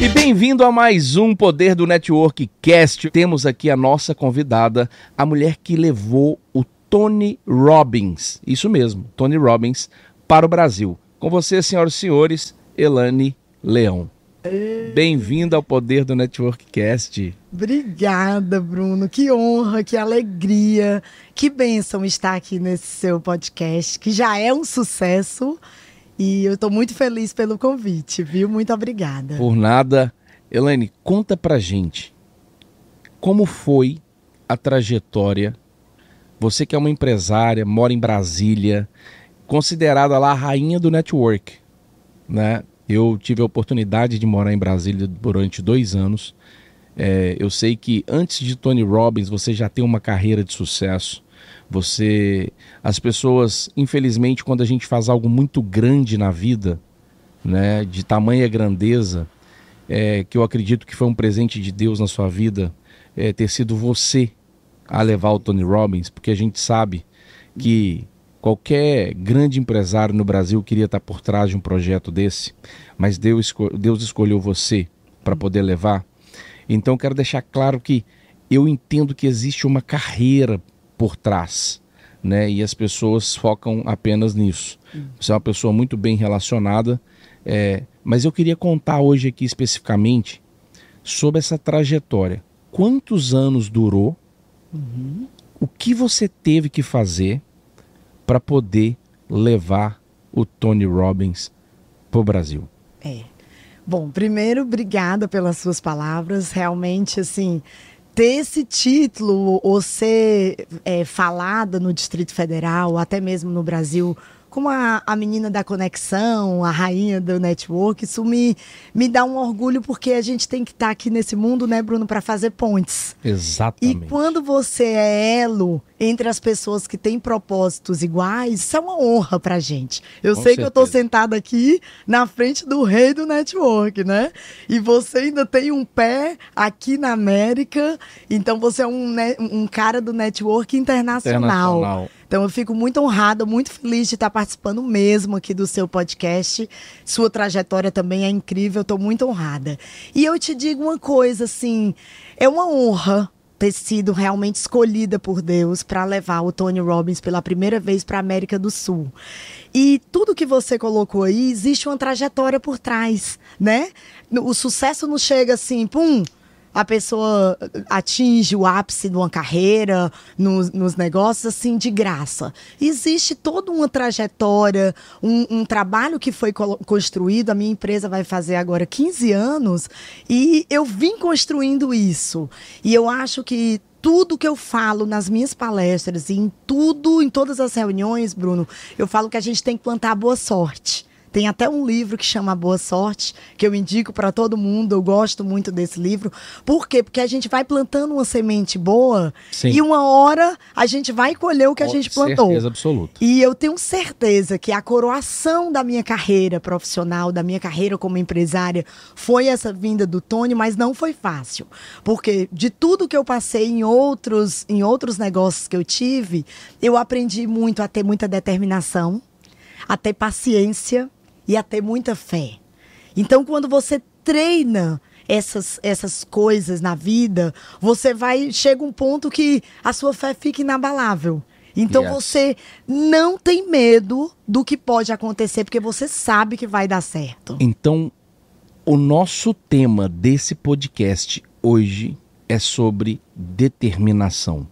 E bem-vindo a mais um Poder do Network Cast. Temos aqui a nossa convidada, a mulher que levou o Tony Robbins, isso mesmo, Tony Robbins, para o Brasil. Com você, senhoras e senhores, Elane Leão. Bem-vindo ao Poder do Network Cast. Obrigada, Bruno. Que honra, que alegria, que bênção estar aqui nesse seu podcast, que já é um sucesso. E eu estou muito feliz pelo convite, viu? Muito obrigada. Por nada. Elaine, conta pra gente como foi a trajetória. Você que é uma empresária, mora em Brasília, considerada lá a rainha do network, né? Eu tive a oportunidade de morar em Brasília durante dois anos. É, eu sei que antes de Tony Robbins você já tem uma carreira de sucesso. Você, as pessoas, infelizmente, quando a gente faz algo muito grande na vida, né, de tamanha grandeza, é, que eu acredito que foi um presente de Deus na sua vida, é, ter sido você a levar o Tony Robbins, porque a gente sabe que Qualquer grande empresário no Brasil queria estar por trás de um projeto desse, mas Deus, Deus escolheu você para poder levar. Então quero deixar claro que eu entendo que existe uma carreira por trás, né? E as pessoas focam apenas nisso. Você é uma pessoa muito bem relacionada, é, mas eu queria contar hoje aqui especificamente sobre essa trajetória. Quantos anos durou? Uhum. O que você teve que fazer? para poder levar o Tony Robbins para o Brasil? É. Bom, primeiro, obrigada pelas suas palavras. Realmente, assim, ter esse título ou ser é, falada no Distrito Federal, até mesmo no Brasil, como a, a menina da conexão, a rainha do network, isso me, me dá um orgulho porque a gente tem que estar tá aqui nesse mundo, né, Bruno, para fazer pontes. Exatamente. E quando você é elo entre as pessoas que têm propósitos iguais, isso é uma honra pra gente. Eu Com sei certeza. que eu tô sentada aqui na frente do rei do network, né? E você ainda tem um pé aqui na América, então você é um, um cara do network internacional. internacional. Então eu fico muito honrada, muito feliz de estar participando mesmo aqui do seu podcast. Sua trajetória também é incrível, estou muito honrada. E eu te digo uma coisa, assim, é uma honra ter sido realmente escolhida por Deus para levar o Tony Robbins pela primeira vez para a América do Sul. E tudo que você colocou aí, existe uma trajetória por trás, né? O sucesso não chega assim, pum, a pessoa atinge o ápice de uma carreira, nos, nos negócios, assim, de graça. Existe toda uma trajetória, um, um trabalho que foi construído. A minha empresa vai fazer agora 15 anos e eu vim construindo isso. E eu acho que tudo que eu falo nas minhas palestras e em tudo, em todas as reuniões, Bruno, eu falo que a gente tem que plantar boa sorte. Tem até um livro que chama Boa Sorte, que eu indico para todo mundo. Eu gosto muito desse livro. Por quê? Porque a gente vai plantando uma semente boa Sim. e uma hora a gente vai colher o que a gente plantou. Certeza absoluta. E eu tenho certeza que a coroação da minha carreira profissional, da minha carreira como empresária, foi essa vinda do Tony, mas não foi fácil. Porque de tudo que eu passei em outros, em outros negócios que eu tive, eu aprendi muito a ter muita determinação, a ter paciência e a ter muita fé. Então, quando você treina essas, essas coisas na vida, você vai. Chega um ponto que a sua fé fica inabalável. Então yes. você não tem medo do que pode acontecer, porque você sabe que vai dar certo. Então, o nosso tema desse podcast hoje é sobre determinação.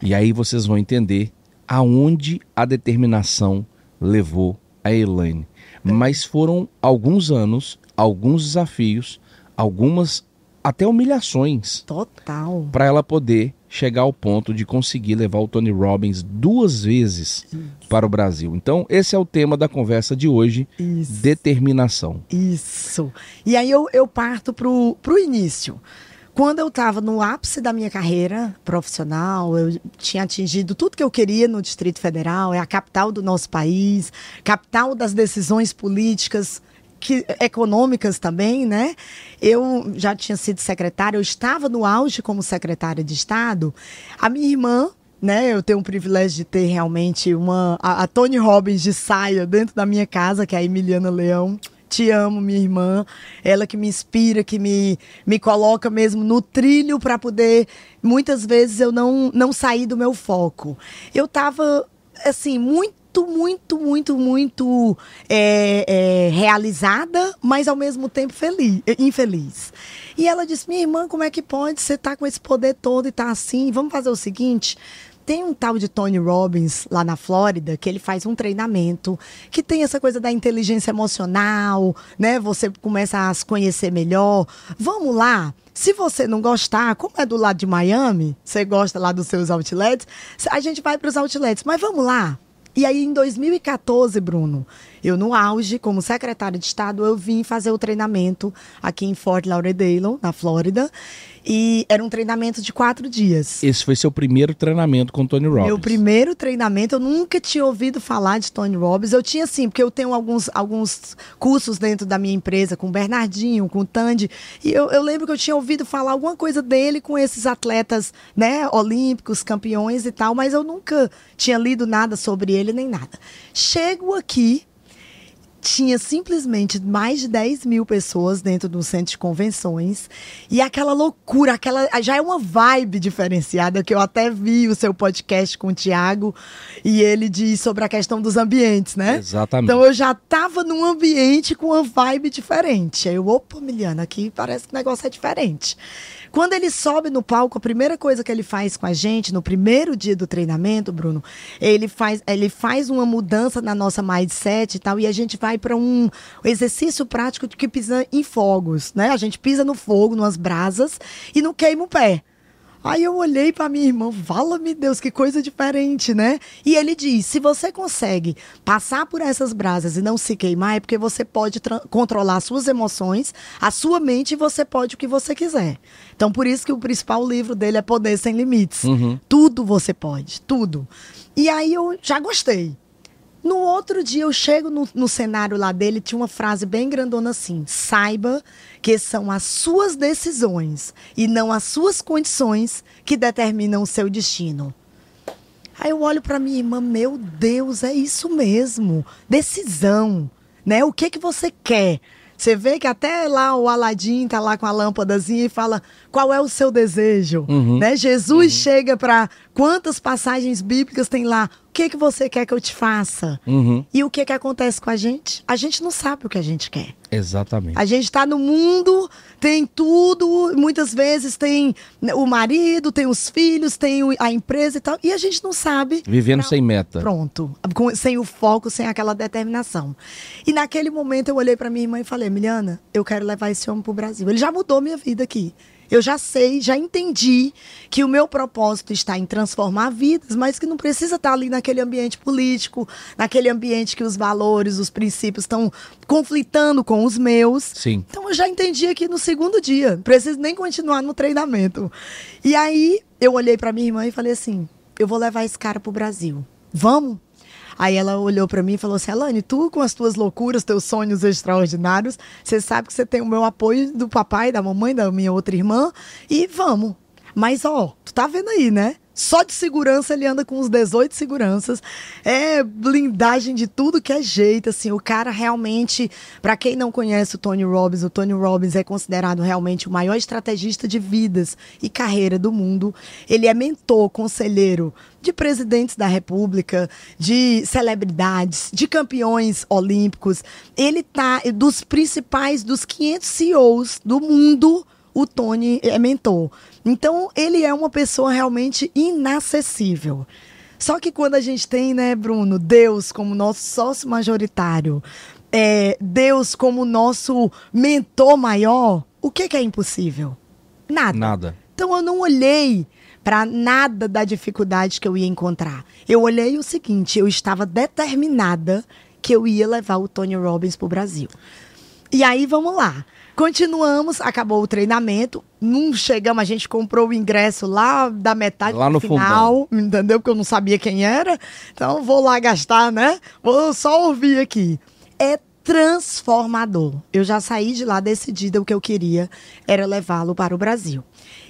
E aí vocês vão entender aonde a determinação levou a Elaine mas foram alguns anos, alguns desafios, algumas até humilhações. Total. Para ela poder chegar ao ponto de conseguir levar o Tony Robbins duas vezes Isso. para o Brasil. Então, esse é o tema da conversa de hoje: Isso. determinação. Isso. E aí eu, eu parto para o início. Quando eu estava no ápice da minha carreira profissional, eu tinha atingido tudo que eu queria no Distrito Federal, é a capital do nosso país, capital das decisões políticas que, econômicas também, né? Eu já tinha sido secretária, eu estava no auge como secretária de Estado. A minha irmã, né? Eu tenho o privilégio de ter realmente uma a, a Tony Robbins de saia dentro da minha casa, que é a Emiliana Leão Te amo, minha irmã. Ela que me inspira, que me, me coloca mesmo no trilho para poder. Muitas vezes eu não, não sair do meu foco. Eu tava, assim, muito muito, muito, muito, muito é, é, realizada, mas ao mesmo tempo feliz, infeliz. E ela disse: Minha irmã, como é que pode? Você tá com esse poder todo e tá assim? Vamos fazer o seguinte: tem um tal de Tony Robbins lá na Flórida que ele faz um treinamento que tem essa coisa da inteligência emocional, né? Você começa a se conhecer melhor. Vamos lá. Se você não gostar, como é do lado de Miami, você gosta lá dos seus outlets, a gente vai para os outlets. Mas vamos lá. E aí, em 2014, Bruno, eu no auge, como secretário de Estado, eu vim fazer o treinamento aqui em Fort Lauderdale, na Flórida. E era um treinamento de quatro dias. Esse foi seu primeiro treinamento com Tony Robbins? Meu primeiro treinamento, eu nunca tinha ouvido falar de Tony Robbins. Eu tinha sim, porque eu tenho alguns, alguns cursos dentro da minha empresa, com o Bernardinho, com o Tandy. E eu, eu lembro que eu tinha ouvido falar alguma coisa dele com esses atletas, né, olímpicos, campeões e tal, mas eu nunca tinha lido nada sobre ele nem nada. Chego aqui tinha simplesmente mais de 10 mil pessoas dentro do centro de convenções. E aquela loucura, aquela já é uma vibe diferenciada, que eu até vi o seu podcast com o Tiago, e ele diz sobre a questão dos ambientes, né? Exatamente. Então eu já estava num ambiente com uma vibe diferente. Aí eu, opa, Miliana, aqui parece que o negócio é diferente. Quando ele sobe no palco, a primeira coisa que ele faz com a gente, no primeiro dia do treinamento, Bruno, ele faz, ele faz uma mudança na nossa mindset e tal, e a gente vai para um exercício prático de que pisa em fogos, né? A gente pisa no fogo, nas brasas, e não queima o pé. Aí eu olhei para minha irmã, vala-me Deus, que coisa diferente, né? E ele diz: se você consegue passar por essas brasas e não se queimar, é porque você pode controlar suas emoções, a sua mente e você pode o que você quiser. Então, por isso que o principal livro dele é Poder Sem Limites. Uhum. Tudo você pode, tudo. E aí eu já gostei. No outro dia eu chego no, no cenário lá dele, tinha uma frase bem grandona assim: saiba que são as suas decisões e não as suas condições que determinam o seu destino. Aí eu olho para minha irmã, meu Deus, é isso mesmo, decisão, né? O que que você quer? Você vê que até lá o Aladim tá lá com a lâmpadazinha e fala qual é o seu desejo, uhum. né? Jesus uhum. chega para quantas passagens bíblicas tem lá? O que que você quer que eu te faça? Uhum. E o que que acontece com a gente? A gente não sabe o que a gente quer. Exatamente. A gente está no mundo, tem tudo, muitas vezes tem o marido, tem os filhos, tem a empresa e tal, e a gente não sabe. Vivendo pra... sem meta. Pronto, sem o foco, sem aquela determinação. E naquele momento eu olhei para minha irmã e falei: Miliana, eu quero levar esse homem para o Brasil. Ele já mudou minha vida aqui. Eu já sei, já entendi que o meu propósito está em transformar vidas, mas que não precisa estar ali naquele ambiente político, naquele ambiente que os valores, os princípios estão conflitando com os meus. Sim. Então eu já entendi aqui no segundo dia. Não preciso nem continuar no treinamento. E aí eu olhei para minha irmã e falei assim: eu vou levar esse cara para o Brasil. Vamos? Aí ela olhou para mim e falou assim: Alane, tu com as tuas loucuras, teus sonhos extraordinários, você sabe que você tem o meu apoio do papai, da mamãe, da minha outra irmã, e vamos. Mas, ó, tu tá vendo aí, né? Só de segurança ele anda com uns 18 seguranças. É blindagem de tudo que é jeito, assim. O cara realmente, para quem não conhece o Tony Robbins, o Tony Robbins é considerado realmente o maior estrategista de vidas e carreira do mundo. Ele é mentor, conselheiro de presidentes da República, de celebridades, de campeões olímpicos. Ele tá dos principais dos 500 CEOs do mundo o Tony é mentor. Então, ele é uma pessoa realmente inacessível. Só que quando a gente tem, né, Bruno, Deus como nosso sócio majoritário, é, Deus como nosso mentor maior, o que, que é impossível? Nada. Nada. Então eu não olhei para nada da dificuldade que eu ia encontrar. Eu olhei o seguinte: eu estava determinada que eu ia levar o Tony Robbins para o Brasil. E aí vamos lá. Continuamos, acabou o treinamento. Não chegamos, a gente comprou o ingresso lá da metade lá no final, fundão. entendeu? Porque eu não sabia quem era. Então vou lá gastar, né? Vou só ouvir aqui. É transformador. Eu já saí de lá decidida o que eu queria era levá-lo para o Brasil.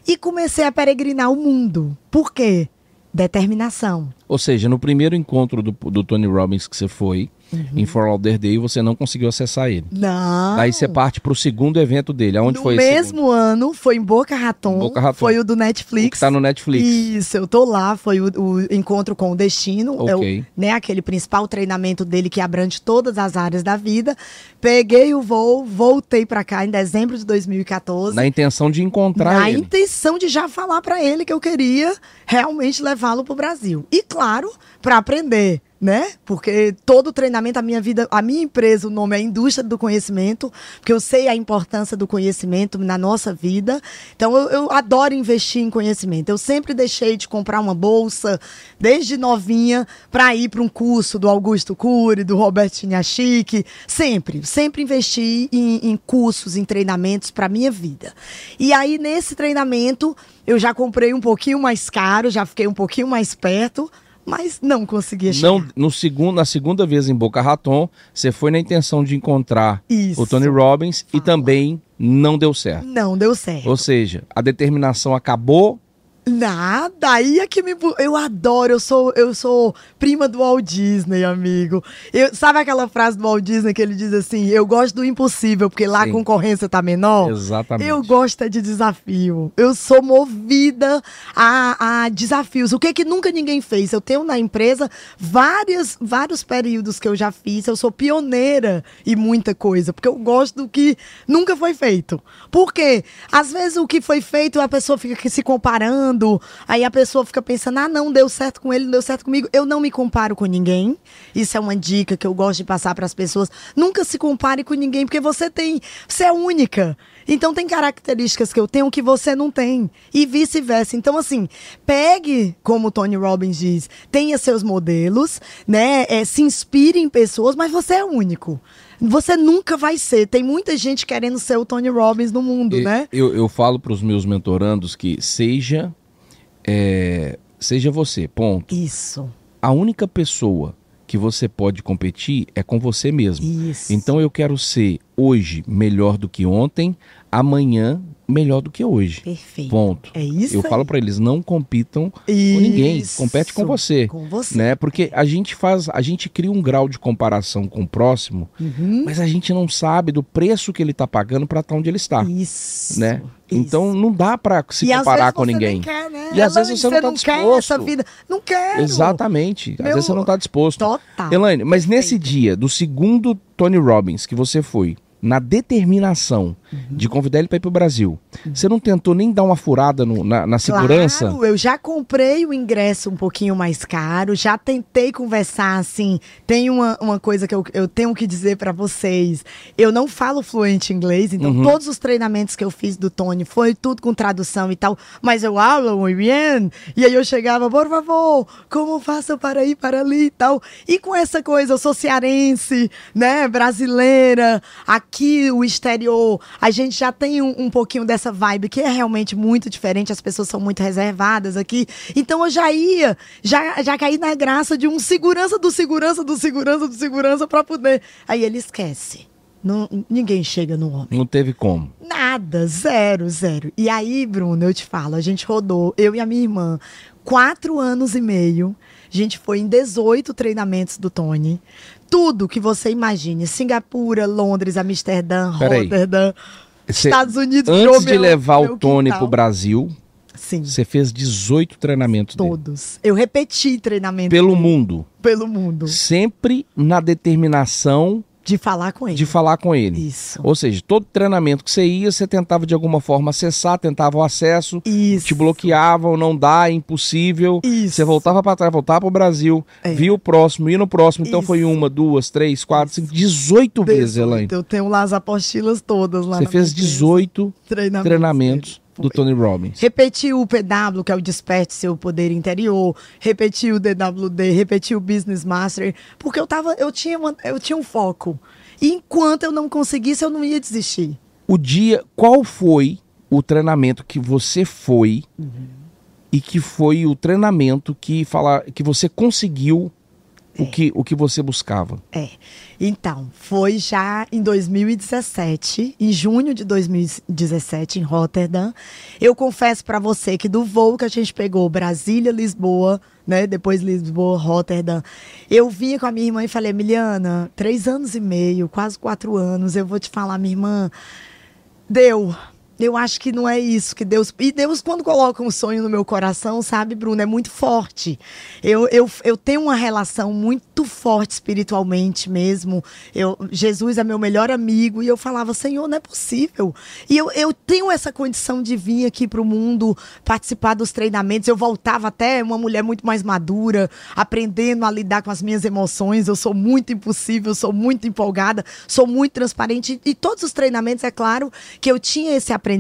E comecei a peregrinar o mundo. Por quê? Determinação. Ou seja, no primeiro encontro do, do Tony Robbins que você foi, uhum. em Fort Lauderdale e você não conseguiu acessar ele. Não. Daí você parte para o segundo evento dele. Aonde no foi esse? No mesmo ano, foi em Boca Raton. Boca Raton. Foi o do Netflix. O que tá no Netflix. Isso, eu tô lá. Foi o, o Encontro com o Destino. Ok. É o, né, aquele principal treinamento dele que abrange todas as áreas da vida. Peguei o voo, voltei para cá em dezembro de 2014. Na intenção de encontrar Na ele. Na intenção de já falar para ele que eu queria realmente levá-lo pro Brasil. E claro, para aprender né? Porque todo treinamento, a minha vida, a minha empresa, o nome é Indústria do Conhecimento, porque eu sei a importância do conhecimento na nossa vida. Então eu, eu adoro investir em conhecimento. Eu sempre deixei de comprar uma bolsa desde novinha para ir para um curso do Augusto Cury, do Roberto Chiniachique, sempre, sempre investi em, em cursos, em treinamentos para minha vida. E aí nesse treinamento eu já comprei um pouquinho mais caro, já fiquei um pouquinho mais perto mas não conseguia chegar. Não, no segundo, na segunda vez em Boca Raton, você foi na intenção de encontrar Isso. o Tony Robbins Fala. e também não deu certo. Não deu certo. Ou seja, a determinação acabou Nada, aí é que me. Eu adoro, eu sou, eu sou prima do Walt Disney, amigo. Eu, sabe aquela frase do Walt Disney que ele diz assim: Eu gosto do impossível, porque lá Sim. a concorrência tá menor? Exatamente. Eu gosto é de desafio. Eu sou movida a, a desafios. O que que nunca ninguém fez? Eu tenho na empresa vários, vários períodos que eu já fiz. Eu sou pioneira em muita coisa, porque eu gosto do que nunca foi feito. Por quê? Às vezes o que foi feito, a pessoa fica se comparando aí a pessoa fica pensando, ah, não, deu certo com ele, não deu certo comigo. Eu não me comparo com ninguém. Isso é uma dica que eu gosto de passar para as pessoas. Nunca se compare com ninguém, porque você tem, você é única. Então tem características que eu tenho que você não tem. E vice-versa. Então, assim, pegue, como o Tony Robbins diz, tenha seus modelos, né? É, se inspire em pessoas, mas você é único. Você nunca vai ser. Tem muita gente querendo ser o Tony Robbins no mundo, e, né? Eu, eu falo para os meus mentorandos que seja é, seja você, ponto. Isso. A única pessoa que você pode competir é com você mesmo. Isso. Então eu quero ser hoje melhor do que ontem, amanhã melhor do que hoje. Perfeito. Ponto. É isso. Eu aí. falo para eles não compitam isso. com ninguém, compete com você. Com você. Né? Porque a gente faz, a gente cria um grau de comparação com o próximo, uhum. mas a gente não sabe do preço que ele está pagando para estar onde ele está. Isso. Né? Então não dá para se e comparar com ninguém. Quer, né? E às vezes você não está disposto. Quer essa vida. Não quero. Exatamente. Meu... Às vezes você não está disposto. Total. Elaine, mas Perfeito. nesse dia do segundo Tony Robbins que você foi, na determinação uhum. de convidar ele para ir para o Brasil, uhum. você não tentou nem dar uma furada no, na, na, segurança? Claro, eu já comprei o ingresso um pouquinho mais caro, já tentei conversar assim. Tem uma, uma coisa que eu, eu tenho que dizer para vocês. Eu não falo fluente inglês, então uhum. todos os treinamentos que eu fiz do Tony foi tudo com tradução e tal, mas eu hablo muito bem. E aí eu chegava, por favor, como faço para ir para ali e tal. E com essa coisa, eu sou cearense, né, brasileira, aqui o exterior, a gente já tem um, um, pouquinho dessa vibe que é realmente muito diferente, as pessoas são muito reservadas aqui. Então eu já ia, já, já caí na graça de um segurança do segurança do segurança do segurança para poder. Aí ele esquece. Não, ninguém chega no homem. Não teve como. Nada, zero, zero. E aí, Bruno, eu te falo, a gente rodou, eu e a minha irmã, quatro anos e meio. A gente foi em 18 treinamentos do Tony tudo que você imagine. Singapura, Londres, Amsterdã, Peraí. Rotterdam, Cê, Estados Unidos. Antes de levar o Tony para o Brasil, Sim. Você fez 18 treinamentos Todos. Dele. Eu repeti treinamento. Pelo dele. mundo. Pelo mundo. Sempre na determinação de falar com ele. De falar com ele. Isso. Ou seja, todo treinamento que você ia, você tentava de alguma forma acessar, tentava o acesso, Isso. te bloqueavam, não dá, é impossível. Isso. Você voltava para trás, voltava para o Brasil, é. via o próximo, ia no próximo. Então Isso. foi uma, duas, três, quatro, cinco, 18 vezes, Elaine. Eu tenho lá as apostilas todas lá Você fez 18 treinamentos, treinamentos do Tony Robbins. Repetiu o PW, que é o Desperte Seu Poder Interior, repetiu o DWD, repetiu o Business Master, porque eu tava, eu tinha, uma, eu tinha um foco. E enquanto eu não conseguisse, eu não ia desistir. O dia, qual foi o treinamento que você foi uhum. e que foi o treinamento que fala, que você conseguiu o, que, o que você buscava? É. Então, foi já em 2017, em junho de 2017, em Rotterdam. Eu confesso para você que do voo que a gente pegou, Brasília, Lisboa, né? Depois Lisboa, Rotterdam. Eu vinha com a minha irmã e falei, Emiliana, três anos e meio, quase quatro anos, eu vou te falar, minha irmã, deu eu acho que não é isso que Deus. E Deus, quando coloca um sonho no meu coração, sabe, Bruno, é muito forte. Eu, eu, eu tenho uma relação muito forte espiritualmente mesmo. Eu, Jesus é meu melhor amigo. E eu falava, Senhor, não é possível. E eu, eu tenho essa condição de vir aqui para o mundo, participar dos treinamentos. Eu voltava até uma mulher muito mais madura, aprendendo a lidar com as minhas emoções. Eu sou muito impossível, sou muito empolgada, sou muito transparente. E todos os treinamentos, é claro, que eu tinha esse aprendizado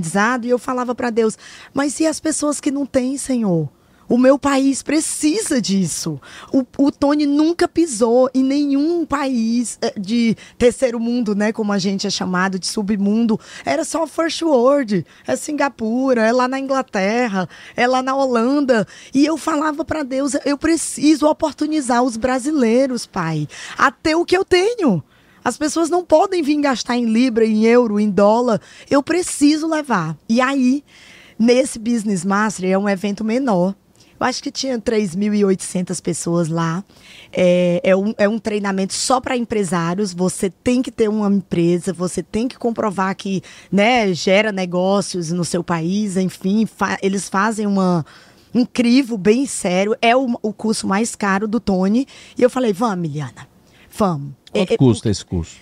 e eu falava para Deus: mas e as pessoas que não têm, Senhor? O meu país precisa disso. O, o, Tony nunca pisou em nenhum país eh, de terceiro mundo, né? Como a gente é chamado, de submundo. Era só first world. É Singapura, é lá na Inglaterra, é lá na Holanda. E eu falava para Deus: eu preciso oportunizar os brasileiros, pai, a ter o que eu tenho. As pessoas não podem vir gastar em libra, em euro, em dólar. Eu preciso levar. E aí, nesse Business Master, é um evento menor. Eu acho que tinha 3.800 pessoas lá. É, é, um, é um treinamento só para empresários. Você tem que ter uma empresa, você tem que comprovar que né, gera negócios no seu país. Enfim, fa eles fazem uma incrível, bem sério. É o, o curso mais caro do Tony. E eu falei, vamos, Miliana, vamos. Quanto é, é custa esse curso?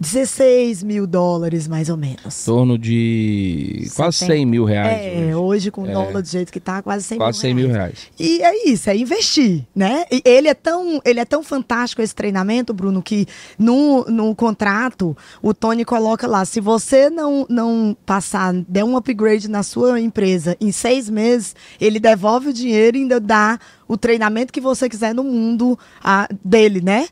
16 mil dólares, mais ou menos. Em torno de quase 100 mil reais. É, hoje, hoje com o é. dólar do jeito que tá, quase 100 quase mil 100 mil reais. E é isso, é investir, né? E ele é tão, ele é tão fantástico esse treinamento, Bruno, que no, no contrato o Tony coloca lá, se você não, não passar, der um upgrade na sua empresa em seis meses, ele devolve o dinheiro e ainda dá o treinamento que você quiser no mundo a, dele, né?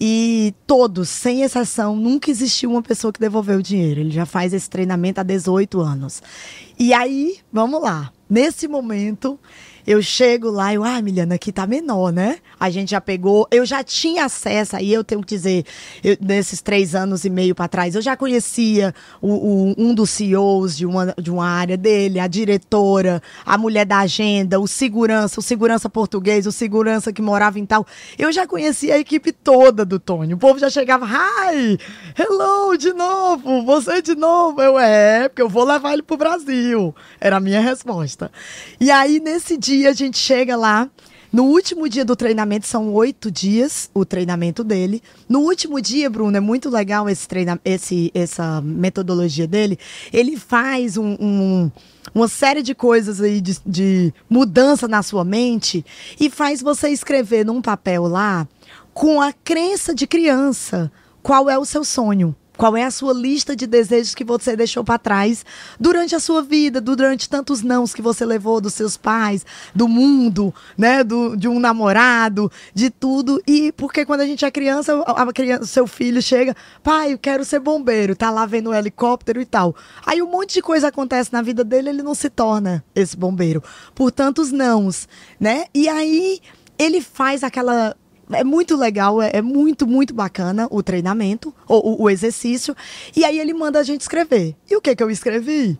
E todos, sem exceção, nunca existiu uma pessoa que devolveu o dinheiro. Ele já faz esse treinamento há 18 anos. E aí, vamos lá. Nesse momento, eu chego lá e eu, ah, Miliana, aqui tá menor, né? A gente já pegou, eu já tinha acesso, aí eu tenho que dizer, eu, nesses três anos e meio para trás, eu já conhecia o, o, um dos CEOs de uma, de uma área dele, a diretora, a mulher da agenda, o segurança, o segurança português, o segurança que morava em tal. Eu já conhecia a equipe toda do Tony. O povo já chegava, hi, hello, de novo, você de novo. Eu, é, porque eu vou levar ele pro Brasil. Era a minha resposta. E aí, nesse dia, dia a gente chega lá. No último dia do treinamento, são oito dias o treinamento dele. No último dia, Bruno, é muito legal esse treina, esse, essa metodologia dele. Ele faz um, um, uma série de coisas aí de, de mudança na sua mente e faz você escrever num papel lá com a crença de criança qual é o seu sonho. Qual é a sua lista de desejos que você deixou para trás durante a sua vida, durante tantos nãos que você levou dos seus pais, do mundo, né, do, de um namorado, de tudo. E porque quando a gente é criança, a criança, seu filho chega, pai, eu quero ser bombeiro, tá lá vendo o helicóptero e tal. Aí um monte de coisa acontece na vida dele, ele não se torna esse bombeiro por tantos nãos, né? E aí ele faz aquela é muito legal, é, é, muito, muito bacana o treinamento, o, o, o, exercício. E aí ele manda a gente escrever. E o que que eu escrevi?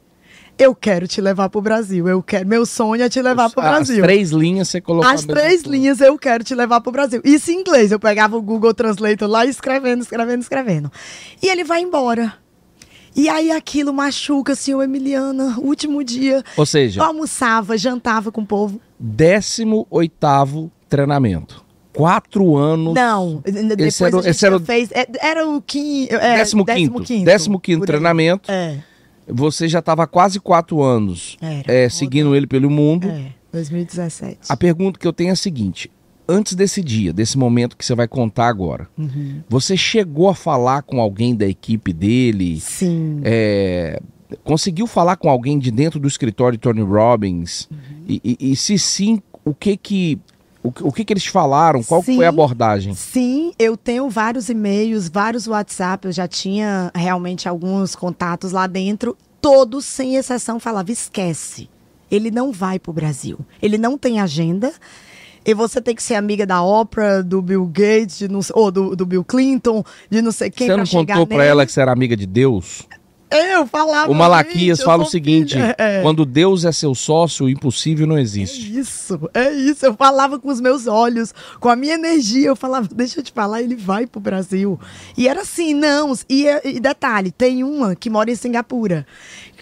Eu quero te levar para o Brasil. Eu quero, meu sonho é te levar para o Brasil. As três linhas você colocou. As três linhas eu quero te levar para o Brasil. Isso em inglês. Eu pegava o Google Translator lá escrevendo, escrevendo, escrevendo. E ele vai embora. E aí aquilo machuca, senhor Emiliana, último dia. Ou seja, eu almoçava, jantava com o povo. 18 oitavo treinamento quatro anos. Não, depois esse era, esse era, fez. É, era o quinto. É, décimo, décimo quinto. quinto décimo quinto treinamento. É. Você já estava quase quatro anos é, seguindo ele pelo mundo. É, 2017. A pergunta que eu tenho é a seguinte: antes desse dia, desse momento que você vai contar agora, uhum. você chegou a falar com alguém da equipe dele? Sim. É, conseguiu falar com alguém de dentro do escritório de Tony Robbins? Uhum. E, e, e, se sim, o que que o, o que, que eles falaram? Qual sim, foi a abordagem? Sim, eu tenho vários e-mails, vários WhatsApp, eu já tinha realmente alguns contatos lá dentro. Todos, sem exceção, falavam: esquece. Ele não vai para o Brasil. Ele não tem agenda. e você tem que ser amiga da Oprah, do Bill Gates, não, ou do, do Bill Clinton, de não sei quem Você não contou para ela que você era amiga de Deus? Eu falava. O Malaquias fala o seguinte: é. quando Deus é seu sócio, o impossível não existe. É isso, é isso. Eu falava com os meus olhos, com a minha energia. Eu falava, deixa eu te falar, ele vai pro Brasil. E era assim, não. E, e detalhe: tem uma que mora em Singapura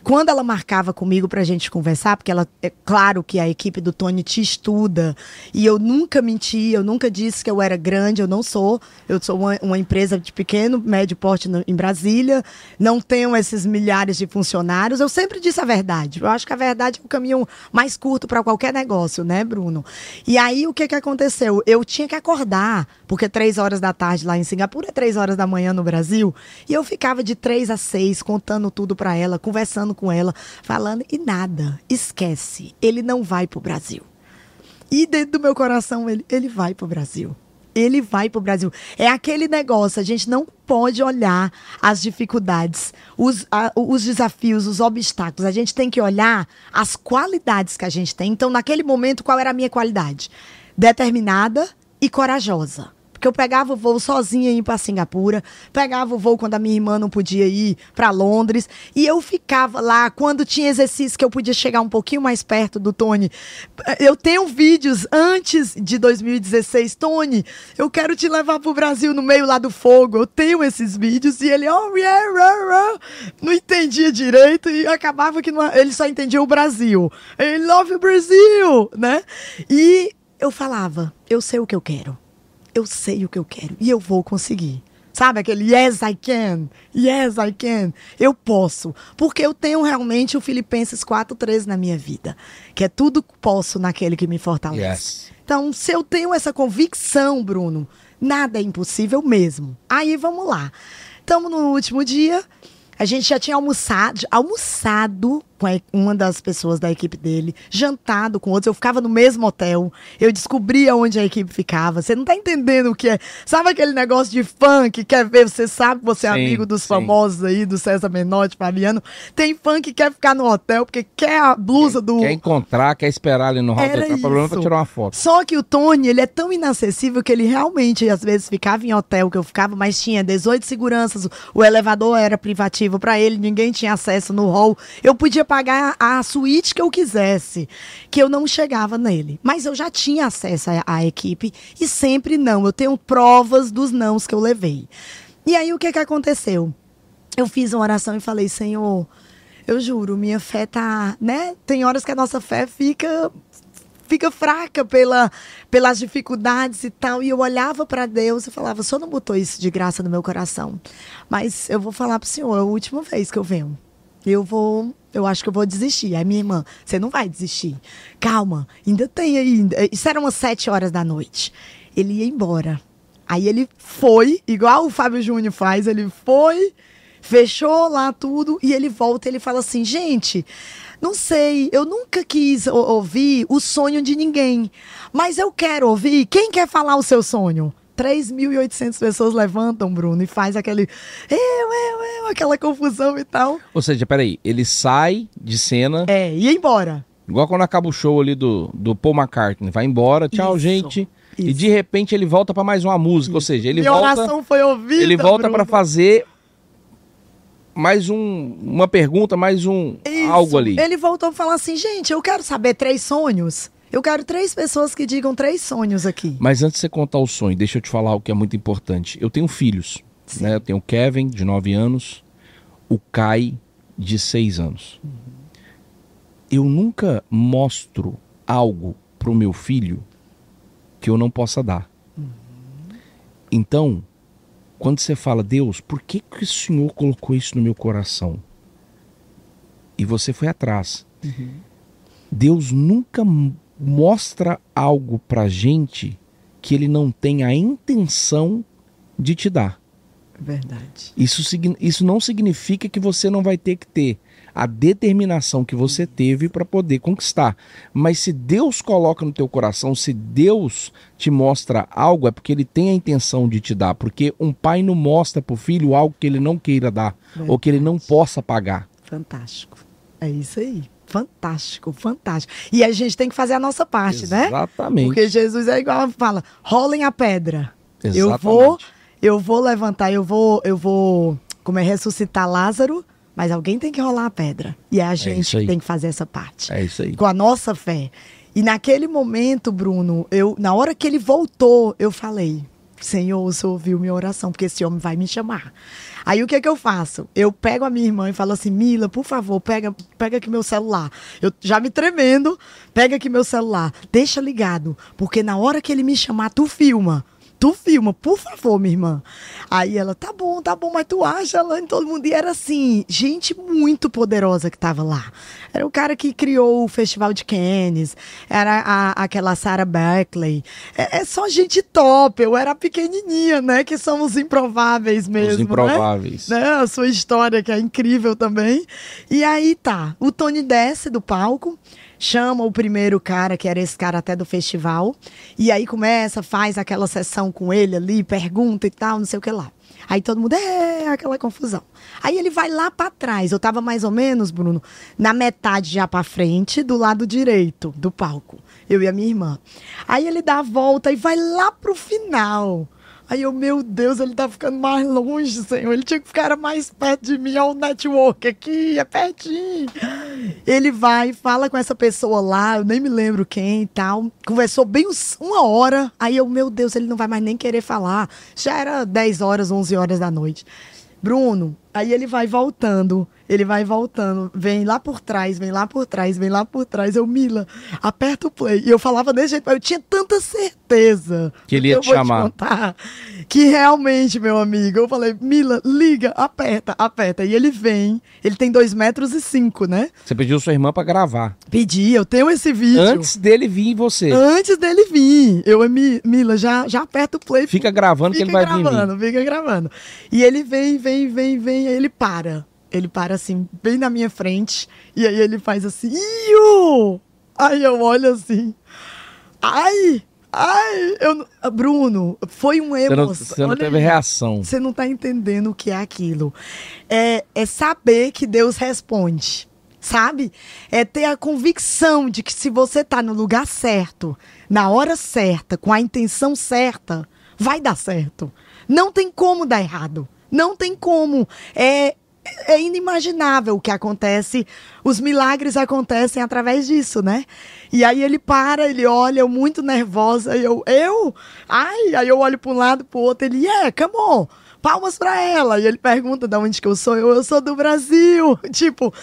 quando ela marcava comigo pra gente conversar, porque ela, é claro que a equipe do Tony te estuda, e eu nunca menti, eu nunca disse que eu era grande, eu não sou. Eu sou uma, uma empresa de pequeno, médio porte no, em Brasília, não tenho esses milhares de funcionários. Eu sempre disse a verdade. Eu acho que a verdade é o caminho mais curto para qualquer negócio, né, Bruno? E aí o que, que aconteceu? Eu tinha que acordar, porque três horas da tarde lá em Singapura é três horas da manhã no Brasil, e eu ficava de três a seis contando tudo para ela, conversando com ela, falando, e nada, esquece, ele não vai para o Brasil. E dentro do meu coração, ele, ele vai para o Brasil. Ele vai para o Brasil. É aquele negócio, a gente não pode olhar as dificuldades, os, a, os desafios, os obstáculos. A gente tem que olhar as qualidades que a gente tem. Então, naquele momento, qual era a minha qualidade? Determinada e corajosa. Porque eu pegava o voo sozinha ir para Singapura, pegava o voo quando a minha irmã não podia ir para Londres, e eu ficava lá quando tinha exercício que eu podia chegar um pouquinho mais perto do Tony. Eu tenho vídeos antes de 2016, Tony, eu quero te levar pro Brasil no meio lá do fogo. Eu tenho esses vídeos e ele, oh, yeah, não entendia direito e acabava que não, ele só entendia o Brasil. Ele love o Brasil, né? E eu falava, eu sei o que eu quero eu sei o que eu quero e eu vou conseguir. Sabe aquele yes I can, yes I can, eu posso, porque eu tenho realmente o Filipenses 4:13 na minha vida, que é tudo posso naquele que me fortalece. Yes. Então, se eu tenho essa convicção, Bruno, nada é impossível mesmo. Aí vamos lá. Estamos no último dia, a gente já tinha almoçado, almoçado com uma das pessoas da equipe dele, jantado com outros. Eu ficava no mesmo hotel. Eu descobria onde a equipe ficava. Você não tá entendendo o que é. Sabe aquele negócio de fã que quer ver? Você sabe que você é sim, amigo dos sim. famosos aí, do César Menotti, Fabiano. Tem fã que quer ficar no hotel porque quer a blusa quer, do. Quer encontrar, quer esperar ali no hotel. Tá problema pra tirar uma foto. Só que o Tony, ele é tão inacessível que ele realmente, às vezes, ficava em hotel que eu ficava, mas tinha 18 seguranças. O elevador era privativo para ele, ninguém tinha acesso no hall. Eu podia pagar a suíte que eu quisesse, que eu não chegava nele. Mas eu já tinha acesso à, à equipe e sempre não. Eu tenho provas dos nãos que eu levei. E aí o que, que aconteceu? Eu fiz uma oração e falei, Senhor, eu juro, minha fé tá, né? Tem horas que a nossa fé fica fica fraca pela, pelas dificuldades e tal. E eu olhava para Deus e falava: o senhor não botou isso de graça no meu coração. Mas eu vou falar para o senhor: é a última vez que eu venho eu vou, eu acho que eu vou desistir. Aí minha irmã, você não vai desistir. Calma, ainda tem ainda. Isso era umas sete horas da noite. Ele ia embora. Aí ele foi, igual o Fábio Júnior faz, ele foi, fechou lá tudo e ele volta ele fala assim, gente, não sei, eu nunca quis ouvir o sonho de ninguém, mas eu quero ouvir. Quem quer falar o seu sonho? 3.800 pessoas levantam, Bruno, e faz aquele eu, eu, eu, aquela confusão e tal. Ou seja, peraí, ele sai de cena. É, e embora. Igual quando acaba o show ali do, do Paul McCartney. Vai embora, tchau, isso, gente. Isso. E de repente ele volta para mais uma música. Isso. Ou seja, ele Minha volta. oração foi ouvida. Ele volta para fazer mais um, uma pergunta, mais um algo ali. Ele voltou a falar assim, gente, eu quero saber três sonhos. Eu quero três pessoas que digam três sonhos aqui. Mas antes de você contar o sonho, deixa eu te falar o que é muito importante. Eu tenho filhos. Né? Eu tenho o Kevin, de 9 anos, o Kai, de 6 anos. Uhum. Eu nunca mostro algo para o meu filho que eu não possa dar. Uhum. Então, quando você fala, Deus, por que, que o Senhor colocou isso no meu coração? E você foi atrás. Uhum. Deus nunca mostra algo pra gente que ele não tem a intenção de te dar. Verdade. Isso, isso não significa que você não vai ter que ter a determinação que você teve para poder conquistar. Mas se Deus coloca no teu coração, se Deus te mostra algo, é porque ele tem a intenção de te dar. Porque um pai não mostra para o filho algo que ele não queira dar Verdade. ou que ele não possa pagar. Fantástico. É isso aí. Fantástico, fantástico. E a gente tem que fazer a nossa parte, Exatamente. né? Exatamente. Porque Jesus é igual fala, rolem a pedra. Exatamente. Eu vou, eu vou levantar, eu vou, eu vou, como é ressuscitar Lázaro, mas alguém tem que rolar a pedra. E é a gente é tem que fazer essa parte. É isso aí. Com a nossa fé. E naquele momento, Bruno, eu, na hora que ele voltou, eu falei: Senhor, o Senhor ouviu minha oração, porque esse homem vai me chamar. Aí o que é que eu faço? Eu pego a minha irmã e falo assim: Mila, por favor, pega, pega aqui meu celular. Eu já me tremendo, pega aqui meu celular, deixa ligado, porque na hora que ele me chamar, tu filma tu filma, por favor, minha irmã. Aí ela, tá bom, tá bom, mas tu acha, em todo mundo. E era assim, gente muito poderosa que tava lá. Era o cara que criou o Festival de Cannes, era a, aquela Sarah Berkeley. É, é, só gente top, eu era pequenininha, né? Que são os improváveis mesmo. Os né? improváveis. Né? A sua história, que é incrível também. E aí tá, o Tony desce do palco chama o primeiro cara, que era esse cara até do festival, e aí começa, faz aquela sessão com ele ali, pergunta e tal, não sei o que lá. Aí todo mundo é aquela confusão. Aí ele vai lá para trás. Eu tava mais ou menos, Bruno, na metade já para frente, do lado direito do palco. Eu e a minha irmã. Aí ele dá a volta e vai lá pro final. Aí eu, meu Deus, ele tá ficando mais longe, Senhor. Ele tinha que ficar mais perto de mim. Olha o network aqui, é pertinho. Ele vai, fala com essa pessoa lá, eu nem me lembro quem e tal. Conversou bem uns, uma hora. Aí eu, meu Deus, ele não vai mais nem querer falar. Já era 10 horas, 11 horas da noite. Bruno, aí ele vai voltando ele vai voltando, vem lá por trás, vem lá por trás, vem lá por trás. Eu, Mila, aperta o play. E eu falava desse jeito, eu tinha tanta certeza. Que ele ia te chamar. Te contar, que realmente, meu amigo, eu falei, Mila, liga, aperta, aperta. E ele vem, ele tem dois metros e cinco, né? Você pediu sua irmã para gravar. Pedi, eu tenho esse vídeo. Antes dele vir em você. Antes dele vir. Eu, Mila, já, já aperta o play. Fica gravando fica que ele vai gravando, vir. Fica gravando, fica gravando. E ele vem, vem, vem, vem, aí ele para. Ele para assim, bem na minha frente, e aí ele faz assim, Iu! Aí eu olho assim, ai, ai, eu, Bruno, foi um emoção. Você não, não teve reação. Você não tá entendendo o que é aquilo. É, é saber que Deus responde sabe? É ter a convicção de que se você tá no lugar certo, na hora certa, com a intenção certa, vai dar certo. Não tem como dar errado. Não tem como. É, é inimaginável o que acontece. Os milagres acontecem através disso, né? E aí ele para, ele olha, eu muito nervosa, e eu, eu? Ai, aí eu olho para um lado, para o outro, ele, yeah, come on, palmas para ela. E ele pergunta de onde que eu sou, eu, eu sou do Brasil. Tipo,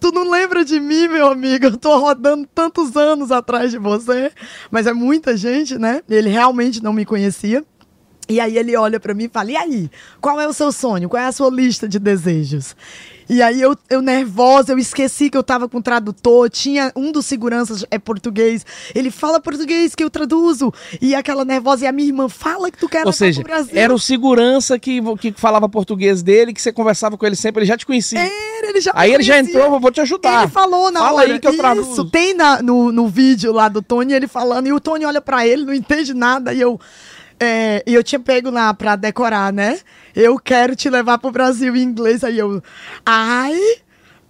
tu não lembra de mim, meu amigo? Eu tô rodando tantos anos atrás de você. Mas é muita gente, né? Ele realmente não me conhecia. E aí ele olha para mim e fala: E aí, qual é o seu sonho? Qual é a sua lista de desejos? E aí eu, eu nervosa, eu esqueci que eu tava com tradutor, tinha um dos seguranças é português, ele fala português que eu traduzo, e aquela nervosa, e a minha irmã fala que tu quer Ou seja, era o segurança que, que falava português dele, que você conversava com ele sempre, ele já te conhecia. Era, ele já Aí ele já entrou, vou te ajudar. Ele falou na Fala hora, aí que eu traduzo. Isso, tem na, no, no vídeo lá do Tony, ele falando, e o Tony olha para ele, não entende nada, e eu... É, e eu tinha pego lá pra decorar, né? Eu quero te levar pro Brasil em inglês. Aí eu, I,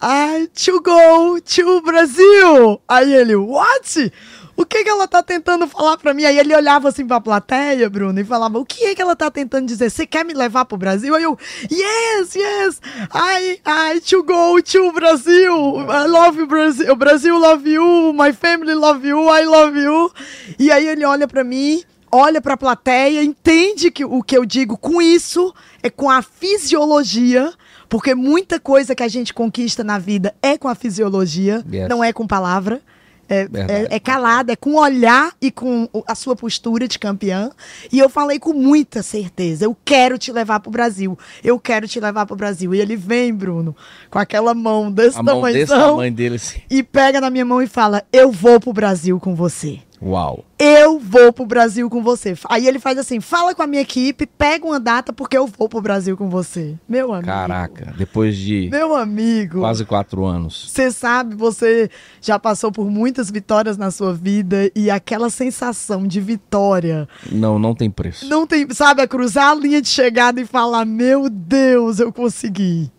I to go to Brasil. Aí ele, what? O que que ela tá tentando falar pra mim? Aí ele olhava assim pra plateia, Bruno, e falava, o que é que ela tá tentando dizer? Você quer me levar pro Brasil? Aí eu, yes, yes, I, I to go to Brasil. I love you, Brasil. Brasil love you. My family love you. I love you. E aí ele olha pra mim olha para a plateia, entende que o que eu digo com isso é com a fisiologia, porque muita coisa que a gente conquista na vida é com a fisiologia, yes. não é com palavra. É, é, é, calada, é com olhar e com a sua postura de campeã. E eu falei com muita certeza: eu quero te levar para o Brasil. Eu quero te levar para o Brasil. E ele vem, Bruno, com aquela mão desse tamanho dele, assim. e pega na minha mão e fala: Eu vou para o Brasil com você. Uau. Eu vou pro Brasil com você. Aí ele faz assim: fala com a minha equipe, pega uma data porque eu vou pro Brasil com você. Meu amigo. Caraca, depois de. Meu amigo. Quase quatro anos. Você sabe, você já passou por muitas vitórias na sua vida e aquela sensação de vitória. Não, não tem preço. Não tem, sabe, é cruzar a linha de chegada e falar: meu Deus, eu consegui.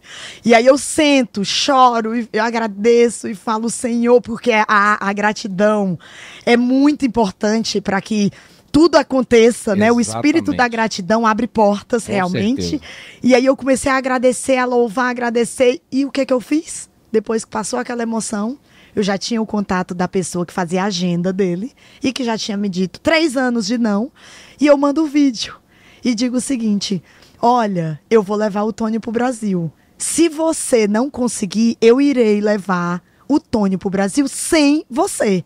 E aí eu sento, choro, eu agradeço e falo, Senhor, porque a, a gratidão é muito importante para que tudo aconteça, Exatamente. né? O espírito da gratidão abre portas Com realmente. Certeza. E aí eu comecei a agradecer, a louvar, a agradecer. E o que que eu fiz? Depois que passou aquela emoção, eu já tinha o contato da pessoa que fazia a agenda dele e que já tinha me dito três anos de não. E eu mando o vídeo e digo o seguinte: olha, eu vou levar o Tony pro Brasil. Se você não conseguir, eu irei levar o Tony pro Brasil sem você.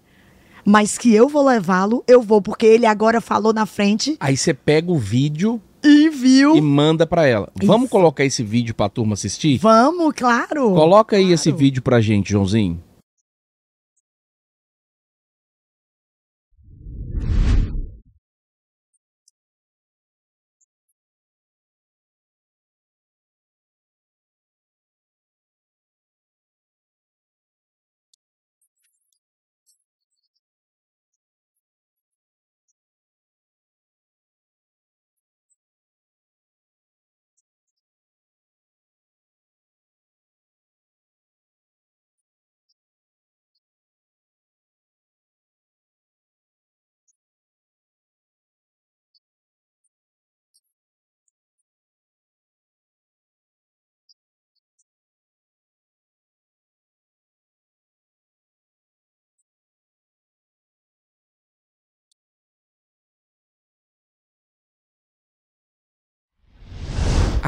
Mas que eu vou levá-lo, eu vou, porque ele agora falou na frente. Aí você pega o vídeo e viu e manda para ela. Isso. Vamos colocar esse vídeo pra turma assistir? Vamos, claro. Coloca aí claro. esse vídeo pra gente, Joãozinho.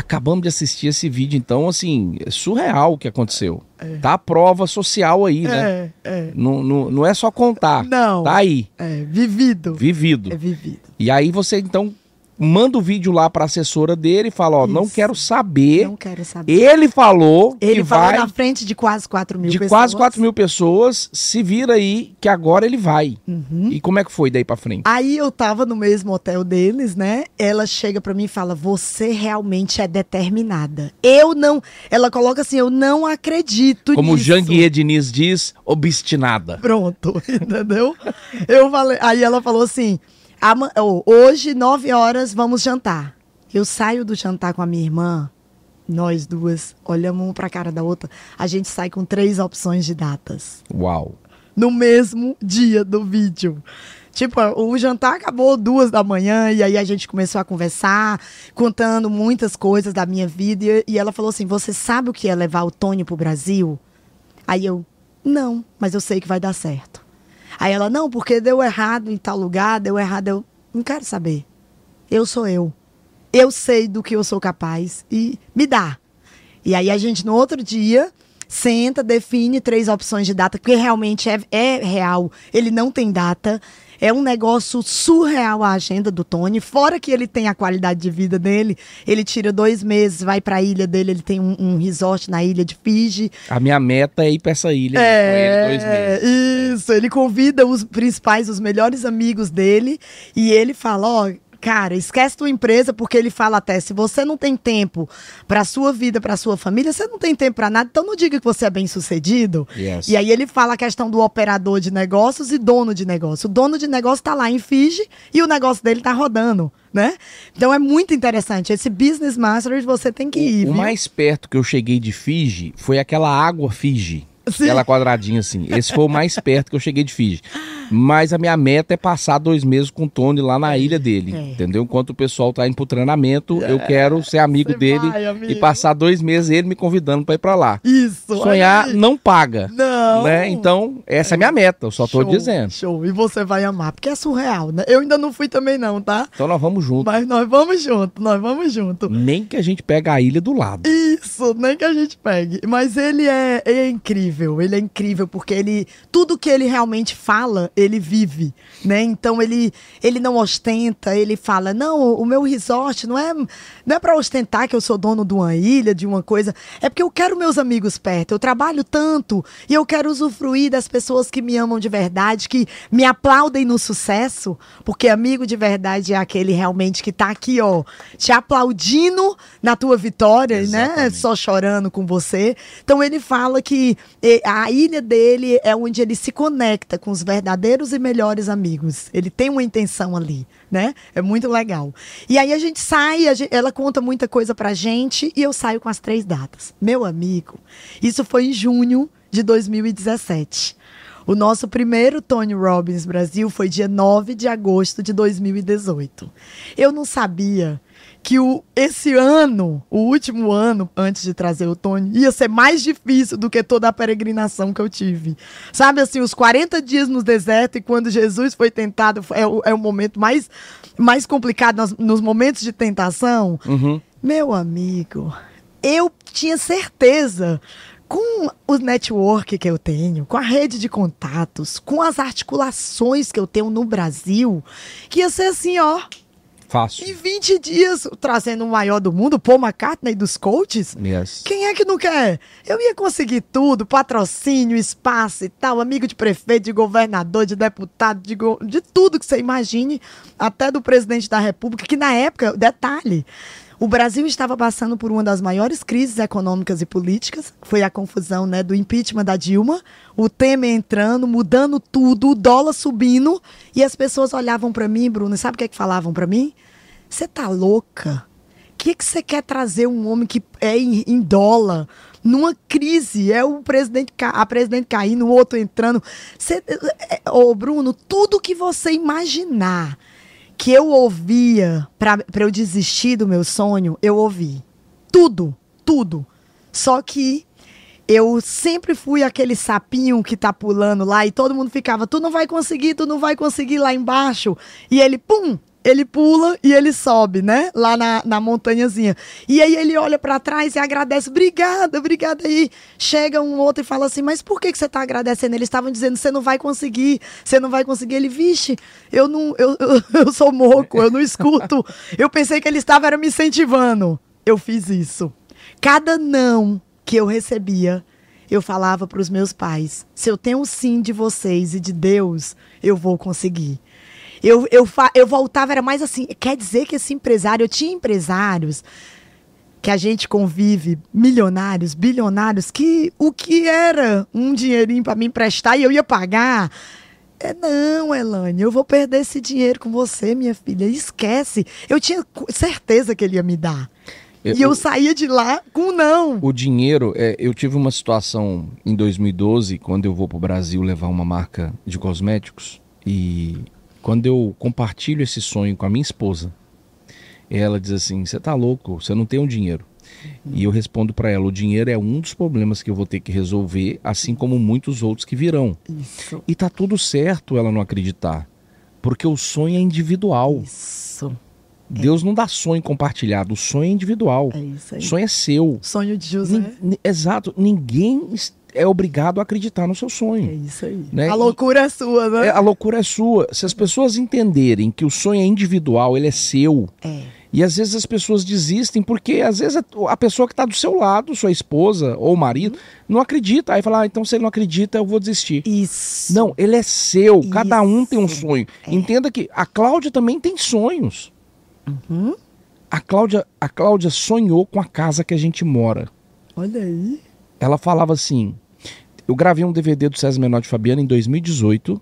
Acabamos de assistir esse vídeo, então, assim, é surreal o que aconteceu. É. Tá a prova social aí, né? É, é. Não, não, não é só contar. Não. Tá aí. É, vivido. Vivido. É vivido. E aí você, então, manda o vídeo lá para assessora dele e fala, ó, Isso. não quero saber. Não quero saber. Ele falou ele falou vai... na frente de quase 4 mil de pessoas. De quase 4 mil pessoas, se vira aí que agora ele vai. Uhum. E como é que foi daí para frente? Aí eu tava no mesmo hotel deles, né? Ela chega para mim e fala, você realmente é determinada. Eu não... Ela coloca assim, eu não acredito Como nisso. Como Janguier Diniz diz, obstinada. Pronto, entendeu? eu falei... Aí ela falou assim hoje, nove horas, vamos jantar. Eu saio do jantar com a minha irmã, nós duas, olhamos uma pra cara da outra, a gente sai com três opções de datas. Uau! No mesmo dia do vídeo. Tipo, o jantar acabou duas da manhã e aí a gente começou a conversar, contando muitas coisas da minha vida. E, ela falou assim: Você sabe o que é levar o Tony pro Brasil? Aí eu, não, mas eu sei que vai dar certo. Aí ela, não, porque deu errado em tal lugar, deu errado. Eu não quero saber. Eu sou eu. Eu sei do que eu sou capaz e me dá. E aí a gente, no outro dia, senta, define três opções de data, porque realmente é, é real. Ele não tem data. É um negócio surreal a agenda do Tony. Fora que ele tem a qualidade de vida dele, ele tira dois meses, vai para a ilha dele, ele tem um, um, resort na ilha de Fiji. A minha meta é ir para essa ilha é, com ele dois meses. Isso, ele convida os principais, os melhores amigos dele, e ele fala: ó, oh, Cara, esquece tua empresa, porque ele fala até, se você não tem tempo para sua vida, para sua família, você não tem tempo para nada, então não diga que você é bem sucedido. Yes. E aí ele fala a questão do operador de negócios e dono de negócio. O dono de negócio está lá em Fiji e o negócio dele está rodando. Né? Então é muito interessante. Esse Business Masters você tem que ir. O, o mais perto que eu cheguei de Fiji foi aquela água Fiji. Sim. Aquela quadradinha assim. Esse foi o mais perto que eu cheguei de Fiji. Mas a minha meta é passar dois meses com o Tony lá na ilha dele. É. Entendeu? Enquanto o pessoal tá indo pro treinamento, é. eu quero ser amigo Você dele vai, e passar dois meses ele me convidando para ir para lá. Isso. Sonhar aí. não paga. Não. Né? Então, essa é a minha meta, eu só show, tô dizendo. Show. E você vai amar, porque é surreal, né? Eu ainda não fui também não, tá? Então nós vamos junto. Mas nós vamos junto, nós vamos junto. Nem que a gente pegue a ilha do lado. Isso, nem que a gente pegue. Mas ele é, é incrível, ele é incrível porque ele tudo que ele realmente fala, ele vive, né? Então ele ele não ostenta, ele fala: "Não, o meu resort não é não é para ostentar que eu sou dono de uma ilha, de uma coisa, é porque eu quero meus amigos perto. Eu trabalho tanto e eu quero quero usufruir das pessoas que me amam de verdade, que me aplaudem no sucesso, porque amigo de verdade é aquele realmente que tá aqui, ó, te aplaudindo na tua vitória, né? Exatamente. né? Só chorando com você. Então ele fala que a ilha dele é onde ele se conecta com os verdadeiros e melhores amigos. Ele tem uma intenção ali, né? É muito legal. E aí a gente sai, a gente, ela conta muita coisa pra gente e eu saio com as três datas. Meu amigo, isso foi em junho de 2017. O nosso primeiro Tony Robbins Brasil foi dia 9 de agosto de 2018. Eu não sabia que o, esse ano, o último ano antes de trazer o Tony, ia ser mais difícil do que toda a peregrinação que eu tive. Sabe assim, os 40 dias no deserto e quando Jesus foi tentado, é o, é o momento mais, mais complicado nos, nos momentos de tentação. Uhum. Meu amigo, eu tinha certeza com o network que eu tenho, com a rede de contatos, com as articulações que eu tenho no Brasil, que ia ser assim, ó, Fácil. Em 20 dias, trazendo o maior do mundo, Paul McCartney dos coaches. Yes. Quem é que não quer? Eu ia conseguir tudo, patrocínio, espaço e tal, amigo de prefeito, de governador, de deputado, de, go... de tudo que você imagine, até do presidente da república, que na época, detalhe, o Brasil estava passando por uma das maiores crises econômicas e políticas, foi a confusão né, do impeachment da Dilma, o Temer entrando, mudando tudo, o dólar subindo, e as pessoas olhavam para mim, Bruno, sabe o que, é que falavam para mim? Você tá louca? O que que você quer trazer um homem que é em, em dólar? numa crise. É o presidente, a presidente caindo, o outro entrando. Cê, é, ô, Bruno, tudo que você imaginar que eu ouvia para eu desistir do meu sonho, eu ouvi. Tudo, tudo. Só que eu sempre fui aquele sapinho que tá pulando lá e todo mundo ficava, tu não vai conseguir, tu não vai conseguir lá embaixo. E ele, pum, ele pula e ele sobe, né? Lá na, na montanhazinha. E aí ele olha para trás e agradece. Obrigada, obrigada. Aí chega um outro e fala assim: Mas por que, que você tá agradecendo? Eles estavam dizendo: Você não vai conseguir, você não vai conseguir. Ele, vixe, eu não, eu, eu, eu sou moco, eu não escuto. Eu pensei que ele estava me incentivando. Eu fiz isso. Cada não que eu recebia, eu falava para os meus pais: se eu tenho o sim de vocês e de Deus, eu vou conseguir. Eu, eu, eu voltava, era mais assim, quer dizer que esse empresário, eu tinha empresários que a gente convive, milionários, bilionários, que o que era um dinheirinho para me emprestar e eu ia pagar. É, não, Elane, eu vou perder esse dinheiro com você, minha filha. Esquece. Eu tinha certeza que ele ia me dar. Eu, e eu saía de lá com não. O dinheiro, é, eu tive uma situação em 2012, quando eu vou para o Brasil levar uma marca de cosméticos, e quando eu compartilho esse sonho com a minha esposa, ela diz assim: Você tá louco, você não tem um dinheiro. E eu respondo para ela: o dinheiro é um dos problemas que eu vou ter que resolver, assim como muitos outros que virão. Isso. E tá tudo certo ela não acreditar, porque o sonho é individual. Isso. Deus é. não dá sonho compartilhado, o sonho é individual. É isso aí. O sonho é seu. Sonho de José. exato. Ninguém é obrigado a acreditar no seu sonho. É isso aí. Né? A loucura é sua, né? É, a loucura é sua. Se as pessoas entenderem que o sonho é individual, ele é seu. É. E às vezes as pessoas desistem porque às vezes a pessoa que está do seu lado, sua esposa ou marido, não acredita. Aí fala, ah, então se ele não acredita, eu vou desistir. Isso. Não, ele é seu. Isso. Cada um tem um sonho. É. Entenda que a Cláudia também tem sonhos. Uhum. A Cláudia, a Cláudia sonhou com a casa que a gente mora. Olha aí. Ela falava assim: eu gravei um DVD do César Menor de Fabiano em 2018,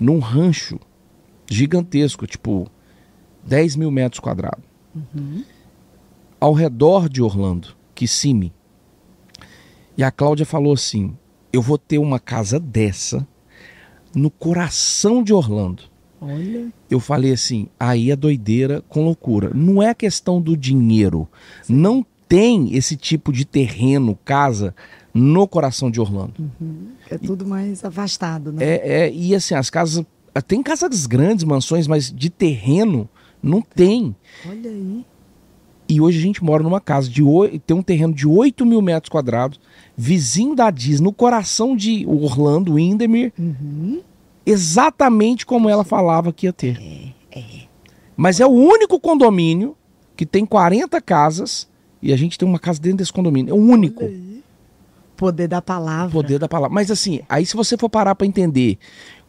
num rancho gigantesco, tipo 10 mil metros quadrados. Uhum. Ao redor de Orlando, Kissimmee. E a Cláudia falou assim: eu vou ter uma casa dessa no coração de Orlando. Olha. Eu falei assim, aí é doideira com loucura. Não é questão do dinheiro. Sim. Não tem esse tipo de terreno, casa, no coração de Orlando. Uhum. É tudo e, mais afastado, né? É, é, e assim, as casas. Tem casas grandes, mansões, mas de terreno não tem. Olha aí. E hoje a gente mora numa casa de tem um terreno de 8 mil metros quadrados, vizinho da Disney, no coração de Orlando, Windermere, uhum. exatamente como ela falava que ia ter. É, é. Mas é o único condomínio que tem 40 casas e a gente tem uma casa dentro desse condomínio. É o único. Poder da palavra. Poder da palavra. Mas assim, aí se você for parar para entender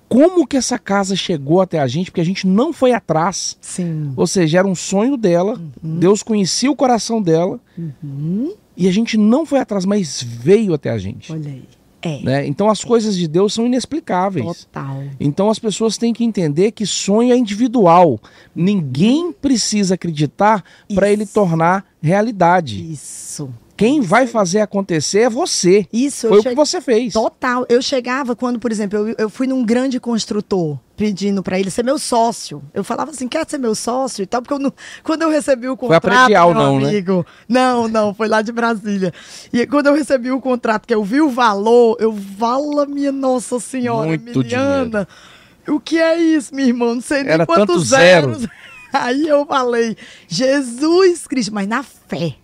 como que essa casa chegou até a gente, porque a gente não foi atrás. Sim. Ou seja, era um sonho dela. Uhum. Deus conhecia o coração dela. Uhum. E a gente não foi atrás, mas veio até a gente. Olha aí. É. Né? Então as coisas de Deus são inexplicáveis. Total. Então as pessoas têm que entender que sonho é individual. Ninguém precisa acreditar para ele tornar realidade. Isso. Quem vai fazer acontecer é você. Isso, Foi o che... que você fez. Total. Eu chegava quando, por exemplo, eu, eu fui num grande construtor pedindo para ele ser meu sócio. Eu falava assim, quer ser meu sócio e tal, porque eu não... quando eu recebi o contrato, foi a meu não, né? amigo, né? não, não, foi lá de Brasília. E quando eu recebi o contrato, que eu vi o valor, eu vala minha nossa senhora, Muito Miliana. O que é isso, minha irmã? Não sei nem Era quantos zeros. Zero. Aí eu falei, Jesus Cristo, mas na fé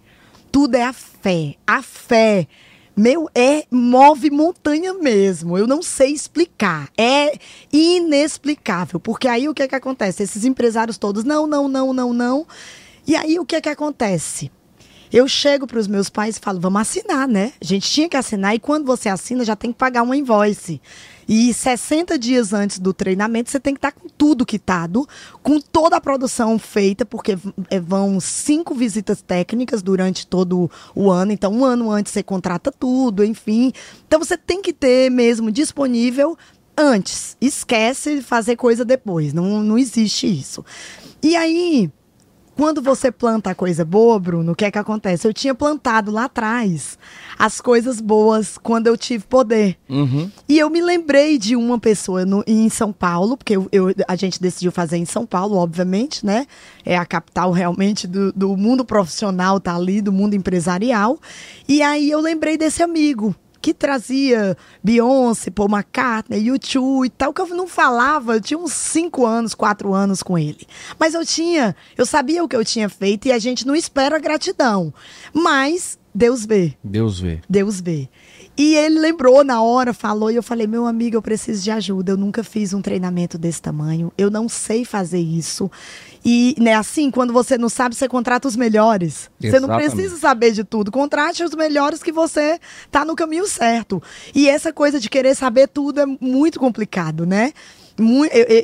tudo é a fé. A fé, meu, é move montanha mesmo. Eu não sei explicar. É inexplicável. Porque aí o que é que acontece? Esses empresários todos, não, não, não, não, não. E aí o que é que acontece? Eu chego para os meus pais e falo, vamos assinar, né? A gente tinha que assinar e quando você assina já tem que pagar uma invoice. E 60 dias antes do treinamento, você tem que estar com tudo quitado, com toda a produção feita, porque é, vão cinco visitas técnicas durante todo o ano. Então, um ano antes você contrata tudo, enfim. Então, você tem que ter mesmo disponível antes. Esquece de fazer coisa depois. Não, não existe isso. E aí, quando você planta coisa boa, Bruno, o que é que acontece? Eu tinha plantado lá atrás as coisas boas quando eu tive poder. Uhum. E eu me lembrei de uma pessoa no, em São Paulo, porque eu, eu, a gente decidiu fazer em São Paulo, obviamente, né? É a capital realmente do, do mundo profissional, tá ali, do mundo empresarial. E aí eu lembrei desse amigo que trazia Beyoncé, Paul McCartney, U2 e tal, que eu não falava, eu tinha uns 5 anos, 4 anos com ele. Mas eu tinha, eu sabia o que eu tinha feito e a gente não espera gratidão. Mas Deus vê. Deus vê. Deus vê. E ele lembrou na hora, falou, e eu falei: meu amigo, eu preciso de ajuda. Eu nunca fiz um treinamento desse tamanho. Eu não sei fazer isso. E, né, assim, quando você não sabe, você contrata os melhores. Exatamente. Você não precisa saber de tudo. Contrate os melhores que você tá no caminho certo. E essa coisa de querer saber tudo é muito complicado, né?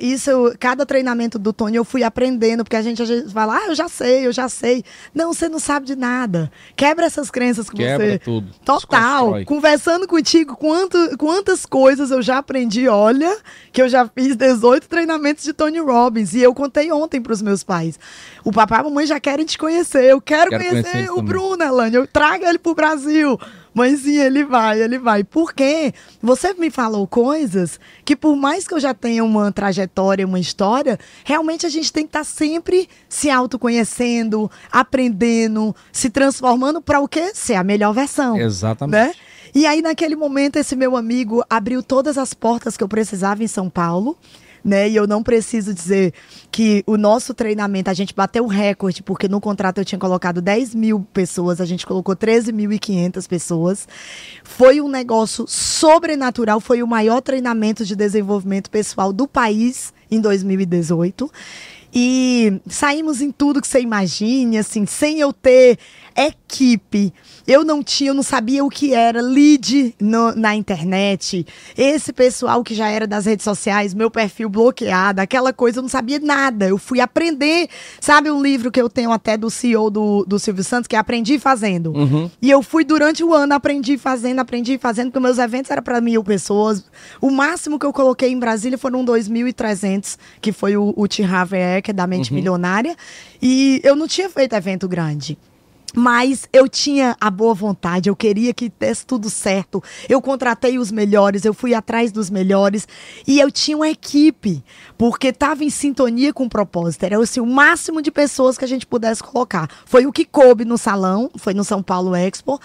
Isso, cada treinamento do Tony eu fui aprendendo, porque a gente às vezes fala, ah, eu já sei, eu já sei. Não, você não sabe de nada. Quebra essas crenças com Quebra você. tudo. Total. Conversando contigo, quanto, quantas coisas eu já aprendi, olha, que eu já fiz 18 treinamentos de Tony Robbins. E eu contei ontem para os meus pais. O papai e a mamãe já querem te conhecer. Eu quero, quero conhecer, conhecer o Bruno, Elane. Eu trago ele pro Brasil. Mas sim, ele vai, ele vai. Porque você me falou coisas que, por mais que eu já tenha uma trajetória, uma história, realmente a gente tem que estar tá sempre se autoconhecendo, aprendendo, se transformando para o quê? Ser a melhor versão. Exatamente. Né? E aí, naquele momento, esse meu amigo abriu todas as portas que eu precisava em São Paulo né? E eu não preciso dizer que o nosso treinamento, a gente bateu o recorde, porque no contrato eu tinha colocado 10 mil pessoas, a gente colocou 13.500 pessoas. Foi um negócio sobrenatural, foi o maior treinamento de desenvolvimento pessoal do país em 2018. E saímos em tudo que você imagine, assim, sem eu ter equipe. Eu não tinha, eu não sabia o que era lead no, na internet. Esse pessoal que já era das redes sociais, meu perfil bloqueado, aquela coisa, eu não sabia nada. Eu fui aprender. Sabe um livro que eu tenho até do CEO do, do Silvio Santos, que é Aprendi Fazendo? Uhum. E eu fui durante o ano, aprendi fazendo, aprendi fazendo, porque meus eventos eram para mil pessoas. O máximo que eu coloquei em Brasília foram 2.300, que foi o, o Tihaver, que é da Mente uhum. Milionária. E eu não tinha feito evento grande. Mas eu tinha a boa vontade, eu queria que desse tudo certo. Eu contratei os melhores, eu fui atrás dos melhores e eu tinha uma equipe, porque estava em sintonia com o propósito. Era assim, o máximo de pessoas que a gente pudesse colocar. Foi o que coube no salão, foi no São Paulo Expo.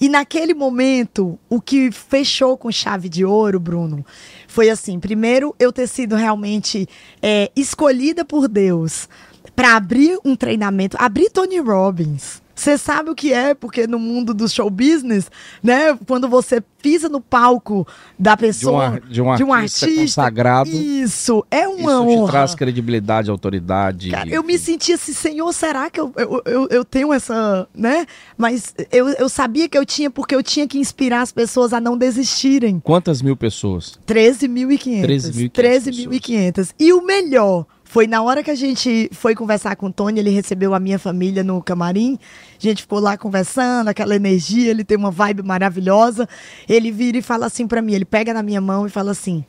E naquele momento, o que fechou com chave de ouro, Bruno, foi assim: primeiro, eu ter sido realmente é, escolhida por Deus para abrir um treinamento, abrir Tony Robbins Você sabe o que é, porque no mundo do show business, né? Quando você pisa no palco da pessoa, de, uma, de um, de um artista, artista, consagrado. Isso, é uma isso honra. Isso te traz credibilidade, autoridade. Cara, eu me senti assim, Senhor, será que eu, eu, eu, eu, tenho essa, né? Mas eu, eu sabia que eu tinha, porque eu tinha que inspirar as pessoas a não desistirem. Quantas mil pessoas? 13.500. 13.500. E o melhor foi na hora que a gente foi conversar com o Tony, ele recebeu a minha família no camarim. A gente ficou lá conversando, aquela energia, ele tem uma vibe maravilhosa. Ele vira e fala assim para mim, ele pega na minha mão e fala assim: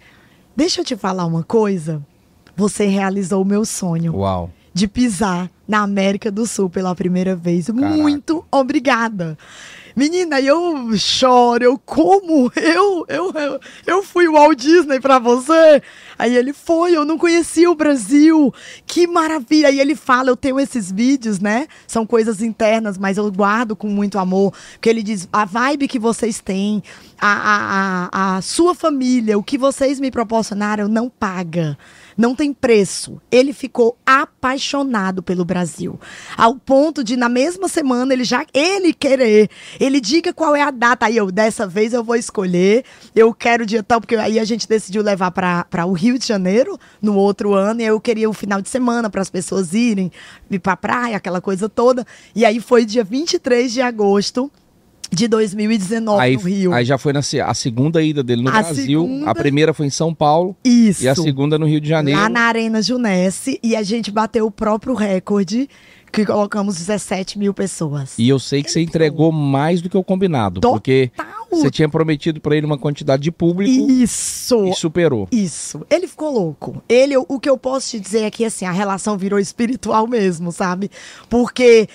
"Deixa eu te falar uma coisa. Você realizou o meu sonho." Uau. De pisar na América do Sul pela primeira vez. Caraca. Muito obrigada. Menina, eu choro, eu como, eu, eu, eu, eu fui o Walt Disney pra você. Aí ele foi, eu não conhecia o Brasil, que maravilha. Aí ele fala, eu tenho esses vídeos, né? São coisas internas, mas eu guardo com muito amor. Porque ele diz, a vibe que vocês têm, a, a, a, a sua família, o que vocês me proporcionaram não paga não tem preço. Ele ficou apaixonado pelo Brasil, ao ponto de na mesma semana ele já ele querer, ele diga qual é a data. Aí eu dessa vez eu vou escolher, eu quero o dia tal porque aí a gente decidiu levar para o Rio de Janeiro no outro ano e eu queria o final de semana para as pessoas irem ir para praia, aquela coisa toda. E aí foi dia 23 de agosto de 2019 aí, no Rio. Aí já foi na, a segunda ida dele no a Brasil. Segunda... A primeira foi em São Paulo. Isso. E a segunda no Rio de Janeiro. Lá na Arena Junesse. E a gente bateu o próprio recorde que colocamos 17 mil pessoas. E eu sei que você entregou mais do que o combinado, Total. porque você tinha prometido para ele uma quantidade de público. Isso. E superou. Isso. Ele ficou louco. Ele, o que eu posso te dizer é que assim, a relação virou espiritual mesmo, sabe? Porque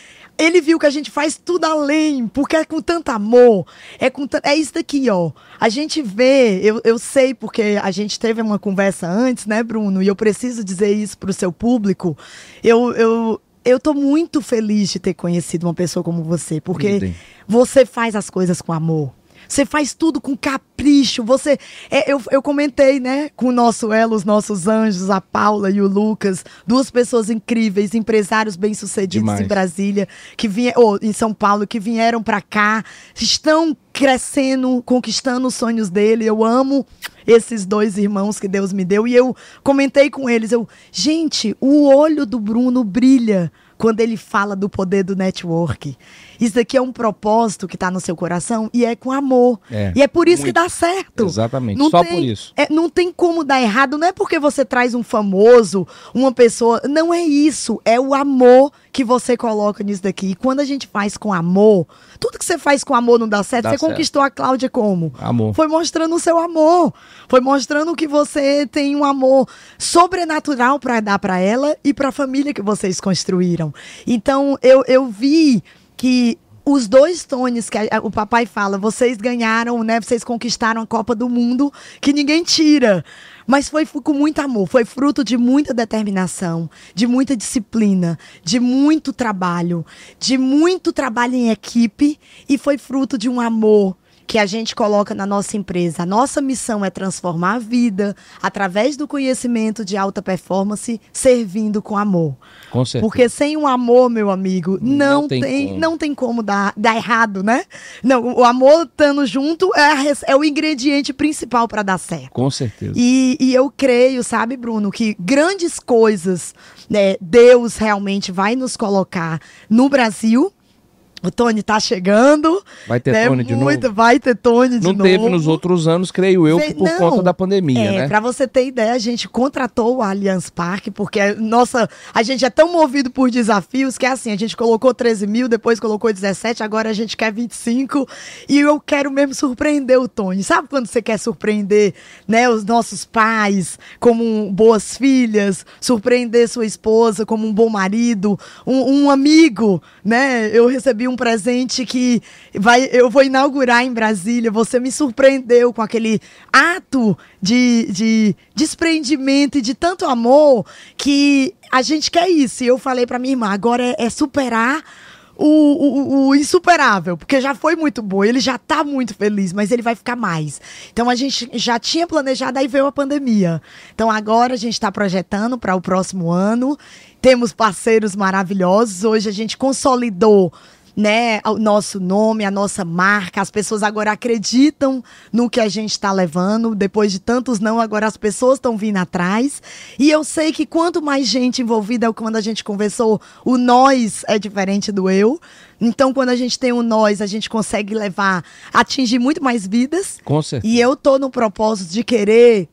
ele viu que a gente faz tudo além, porque é com tanto amor. É, com é isso daqui, ó. A gente vê, eu, eu sei, porque a gente teve uma conversa antes, né, Bruno? E eu preciso dizer isso para o seu público. Eu, eu, eu tô muito feliz de ter conhecido uma pessoa como você, porque você faz as coisas com amor. Você faz tudo com capricho. Você, é, eu, eu comentei, né, com o nosso elo, os nossos anjos, a Paula e o Lucas, duas pessoas incríveis, empresários bem-sucedidos em Brasília, que vinha, ou em São Paulo, que vieram para cá, estão crescendo, conquistando os sonhos dele. Eu amo esses dois irmãos que Deus me deu e eu comentei com eles, eu, gente, o olho do Bruno brilha quando ele fala do poder do network. Isso aqui é um propósito que está no seu coração e é com amor. É, e é por isso muito. que dá certo. Exatamente, não só tem, por isso. É, não tem como dar errado, não é porque você traz um famoso, uma pessoa. Não é isso. É o amor que você coloca nisso daqui. E quando a gente faz com amor, tudo que você faz com amor não dá certo. Dá você certo. conquistou a Cláudia como? Amor. Foi mostrando o seu amor. Foi mostrando que você tem um amor sobrenatural para dar para ela e para a família que vocês construíram. Então, eu, eu vi que os dois tones que a, o papai fala, vocês ganharam, né? Vocês conquistaram a Copa do Mundo, que ninguém tira. Mas foi com muito amor, foi fruto de muita determinação, de muita disciplina, de muito trabalho, de muito trabalho em equipe e foi fruto de um amor que a gente coloca na nossa empresa. A nossa missão é transformar a vida através do conhecimento de alta performance, servindo com amor. Com certeza. Porque sem o amor, meu amigo, não, não tem, tem como. não tem como dar, dar errado, né? Não, o amor estando junto é, é o ingrediente principal para dar certo. Com certeza. E, e eu creio, sabe, Bruno, que grandes coisas né, Deus realmente vai nos colocar no Brasil o Tony tá chegando. Vai ter né? Tony de Muito, novo? Vai ter Tony de Não novo. Não teve nos outros anos, creio eu, por não, conta da pandemia, é, né? Pra você ter ideia, a gente contratou o Allianz Parque, porque nossa, a gente é tão movido por desafios que é assim, a gente colocou 13 mil, depois colocou 17, agora a gente quer 25. E eu quero mesmo surpreender o Tony. Sabe quando você quer surpreender né, os nossos pais como boas filhas, surpreender sua esposa como um bom marido, um, um amigo, né? Eu recebi um um presente que vai, eu vou inaugurar em Brasília. Você me surpreendeu com aquele ato de, de desprendimento e de tanto amor que a gente quer isso. E eu falei para minha irmã, agora é, é superar o, o, o, insuperável, porque já foi muito bom, ele já tá muito feliz, mas ele vai ficar mais. Então a gente já tinha planejado, aí veio a pandemia. Então agora a gente está projetando para o próximo ano. Temos parceiros maravilhosos. Hoje a gente consolidou né, o nosso nome, a nossa marca. As pessoas agora acreditam no que a gente está levando. Depois de tantos não, agora as pessoas estão vindo atrás. E eu sei que quanto mais gente envolvida, quando a gente conversou, o nós é diferente do eu. Então, quando a gente tem o nós, a gente consegue levar, atingir muito mais vidas. Com certeza. E eu tô no propósito de querer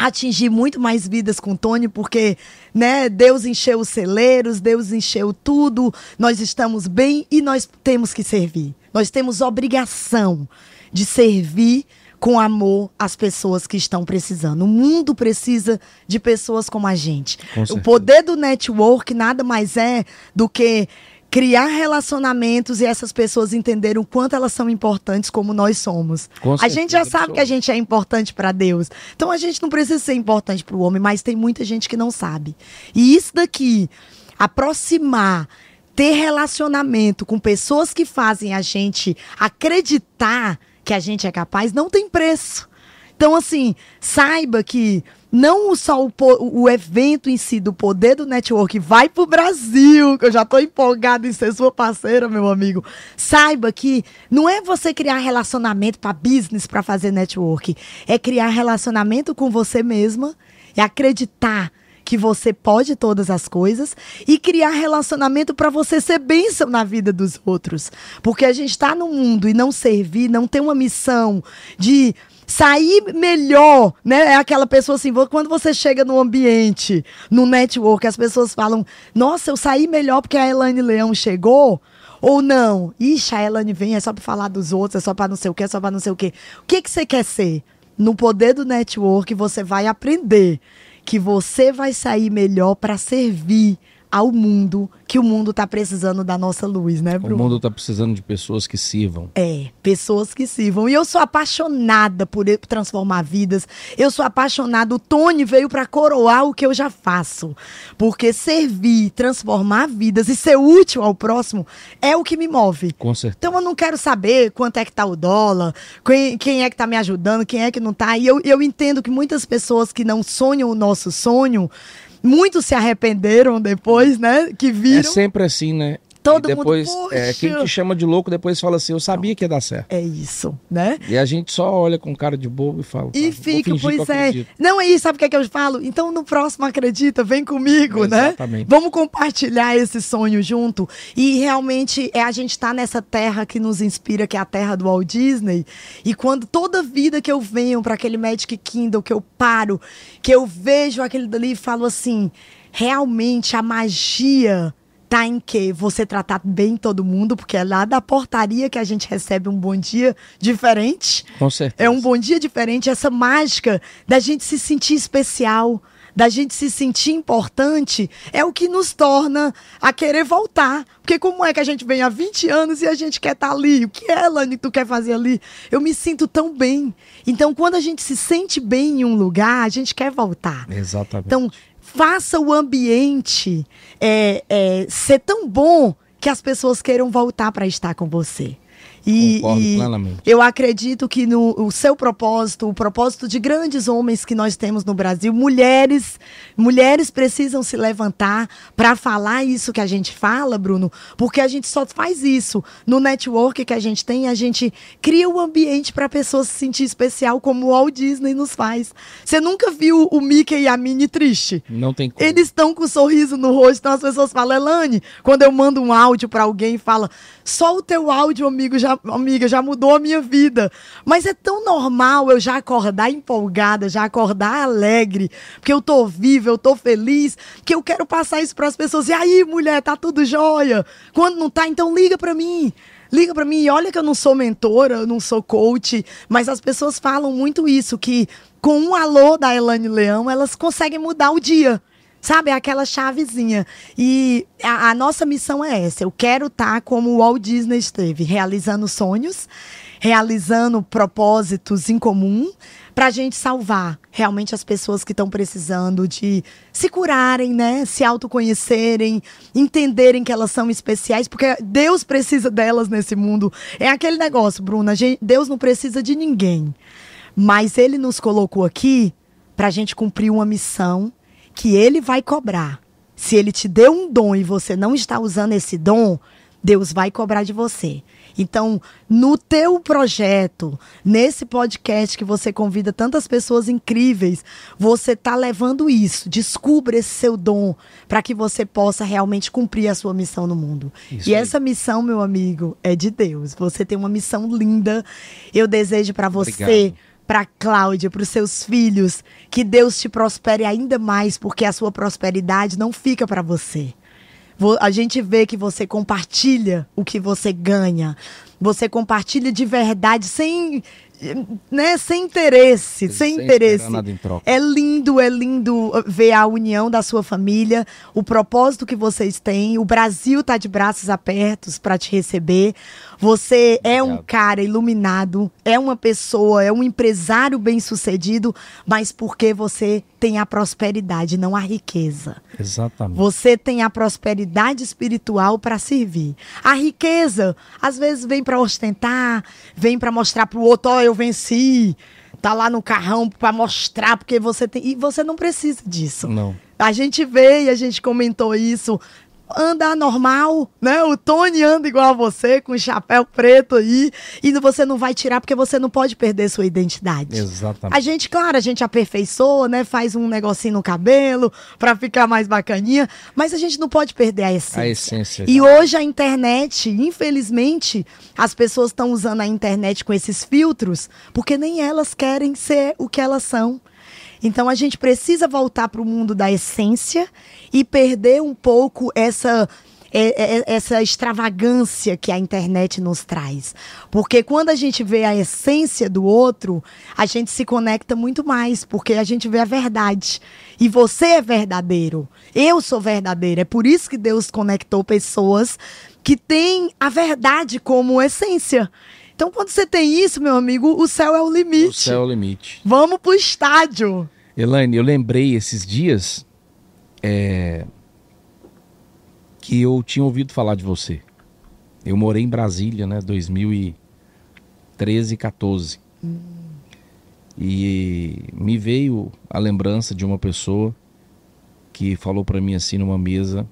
atingir muito mais vidas com o Tony, porque né, Deus encheu os celeiros, Deus encheu tudo, nós estamos bem e nós temos que servir. Nós temos obrigação de servir com amor as pessoas que estão precisando. O mundo precisa de pessoas como a gente. O poder do network nada mais é do que criar relacionamentos e essas pessoas entenderem o quanto elas são importantes como nós somos. Com a gente já sabe que a gente é importante para Deus. Então a gente não precisa ser importante para o homem, mas tem muita gente que não sabe. E isso daqui, aproximar, ter relacionamento com pessoas que fazem a gente acreditar que a gente é capaz, não tem preço. Então, assim, saiba que não só o, o evento em si do poder do network vai para o Brasil, que eu já estou empolgado em ser sua parceira, meu amigo. Saiba que não é você criar relacionamento para business para fazer network, é criar relacionamento com você mesma, é acreditar que você pode todas as coisas e criar relacionamento para você ser bênção na vida dos outros. Porque a gente está no mundo e não servir, não tem uma missão de sair melhor, né? É aquela pessoa assim, quando você chega no ambiente, no network, as pessoas falam: Nossa, eu saí melhor porque a Elaine Leão chegou. Ou não? Ixi, a Elaine vem, é só para falar dos outros, é só para não sei o que, é só para não sei o que. O que, que você quer ser? No poder do network, você vai aprender que você vai sair melhor para servir ao mundo que o mundo está precisando da nossa luz, né, Bruno? O mundo está precisando de pessoas que sirvam. É, pessoas que sirvam. E eu sou apaixonada por transformar vidas. Eu sou apaixonada. O Tony veio para coroar o que eu já faço. Porque servir, transformar vidas e ser útil ao próximo é o que me move. Com certeza. Então eu não quero saber quanto é que tá o dólar, quem, quem é que tá me ajudando, quem é que não tá. E eu, eu entendo que muitas pessoas que não sonham o nosso sonho Muitos se arrependeram depois, né? Que viram. É sempre assim, né? Todo e depois, mundo, é, quem te chama de louco depois fala assim, eu sabia que ia dar certo. É isso, né? E a gente só olha com cara de bobo e fala. E fica, pois é. Não é isso, sabe o que é que eu falo? Então no próximo acredita, vem comigo, né? Exatamente. Vamos compartilhar esse sonho junto. E realmente é a gente tá nessa terra que nos inspira, que é a terra do Walt Disney. E quando toda vida que eu venho para aquele Magic Kingdom, que eu paro, que eu vejo aquele dali e falo assim, realmente a magia tá em que você tratar bem todo mundo, porque é lá da portaria que a gente recebe um bom dia diferente. Com certeza. É um bom dia diferente, essa mágica da gente se sentir especial, da gente se sentir importante, é o que nos torna a querer voltar. Porque como é que a gente vem há 20 anos e a gente quer estar tá ali? O que é, Lani, que tu quer fazer ali? Eu me sinto tão bem. Então, quando a gente se sente bem em um lugar, a gente quer voltar. Exatamente. Então, faça o ambiente é, é, ser tão bom que as pessoas queiram voltar para estar com você. E, e eu acredito que no o seu propósito, o propósito de grandes homens que nós temos no Brasil, mulheres, mulheres precisam se levantar para falar isso que a gente fala, Bruno, porque a gente só faz isso no network que a gente tem, a gente cria o um ambiente para a pessoa se sentir especial como o Walt Disney nos faz. Você nunca viu o Mickey e a Minnie triste? Não tem como. Eles estão com um sorriso no rosto, então as pessoas falam, Elane, quando eu mando um áudio para alguém fala, só o teu áudio, amigo, já já, amiga, já mudou a minha vida. Mas é tão normal eu já acordar empolgada, já acordar alegre, porque eu tô viva, eu tô feliz, que eu quero passar isso para as pessoas. E aí, mulher, tá tudo jóia? Quando não tá, então liga para mim. Liga para mim, e olha que eu não sou mentora, eu não sou coach, mas as pessoas falam muito isso, que com um alô da Elane Leão, elas conseguem mudar o dia. Sabe, é aquela chavezinha. E a, a, nossa missão é essa. Eu quero estar tá como o Walt Disney esteve, realizando sonhos, realizando propósitos em comum, para a gente salvar realmente as pessoas que estão precisando de se curarem, né? Se autoconhecerem, entenderem que elas são especiais, porque Deus precisa delas nesse mundo. É aquele negócio, Bruna. Deus não precisa de ninguém. Mas Ele nos colocou aqui para a gente cumprir uma missão que ele vai cobrar. Se ele te deu um dom e você não está usando esse dom, Deus vai cobrar de você. Então, no teu projeto, nesse podcast que você convida tantas pessoas incríveis, você está levando isso. Descubra esse seu dom para que você possa realmente cumprir a sua missão no mundo. Isso e aí. essa missão, meu amigo, é de Deus. Você tem uma missão linda. Eu desejo para você para Cláudia, para os seus filhos, que Deus te prospere ainda mais, porque a sua prosperidade não fica para você. A gente vê que você compartilha o que você ganha. Você compartilha de verdade, sem né, sem interesse, sem, sem interesse. É lindo, é lindo ver a união da sua família, o propósito que vocês têm. O Brasil tá de braços abertos para te receber. Você é um cara iluminado, é uma pessoa, é um empresário bem-sucedido, mas porque você tem a prosperidade, não a riqueza. Exatamente. Você tem a prosperidade espiritual para servir. A riqueza, às vezes, vem para ostentar, vem para mostrar para o outro, ó, oh, eu venci. Tá lá no carrão para mostrar porque você tem e você não precisa disso. Não. A gente vê e a gente comentou isso anda normal, né? O Tony anda igual a você, com o chapéu preto aí, e você não vai tirar porque você não pode perder sua identidade. Exatamente. A gente, claro, a gente aperfeiçoa, né? Faz um negocinho no cabelo para ficar mais bacaninha, mas a gente não pode perder a essência. A essência. E hoje a internet, infelizmente, as pessoas estão usando a internet com esses filtros porque nem elas querem ser o que elas são. Então a gente precisa voltar para o mundo da essência e perder um pouco essa é, é, essa extravagância que a internet nos traz. Porque quando a gente vê a essência do outro, a gente se conecta muito mais, porque a gente vê a verdade. E você é verdadeiro. Eu sou verdadeiro. É por isso que Deus conectou pessoas que têm a verdade como essência. Então, quando você tem isso, meu amigo, o céu é o limite. O céu é o limite. Vamos pro estádio. Elaine, eu lembrei esses dias é, que eu tinha ouvido falar de você. Eu morei em Brasília, né, 2013 e 14. Hum. E me veio a lembrança de uma pessoa que falou para mim assim numa mesa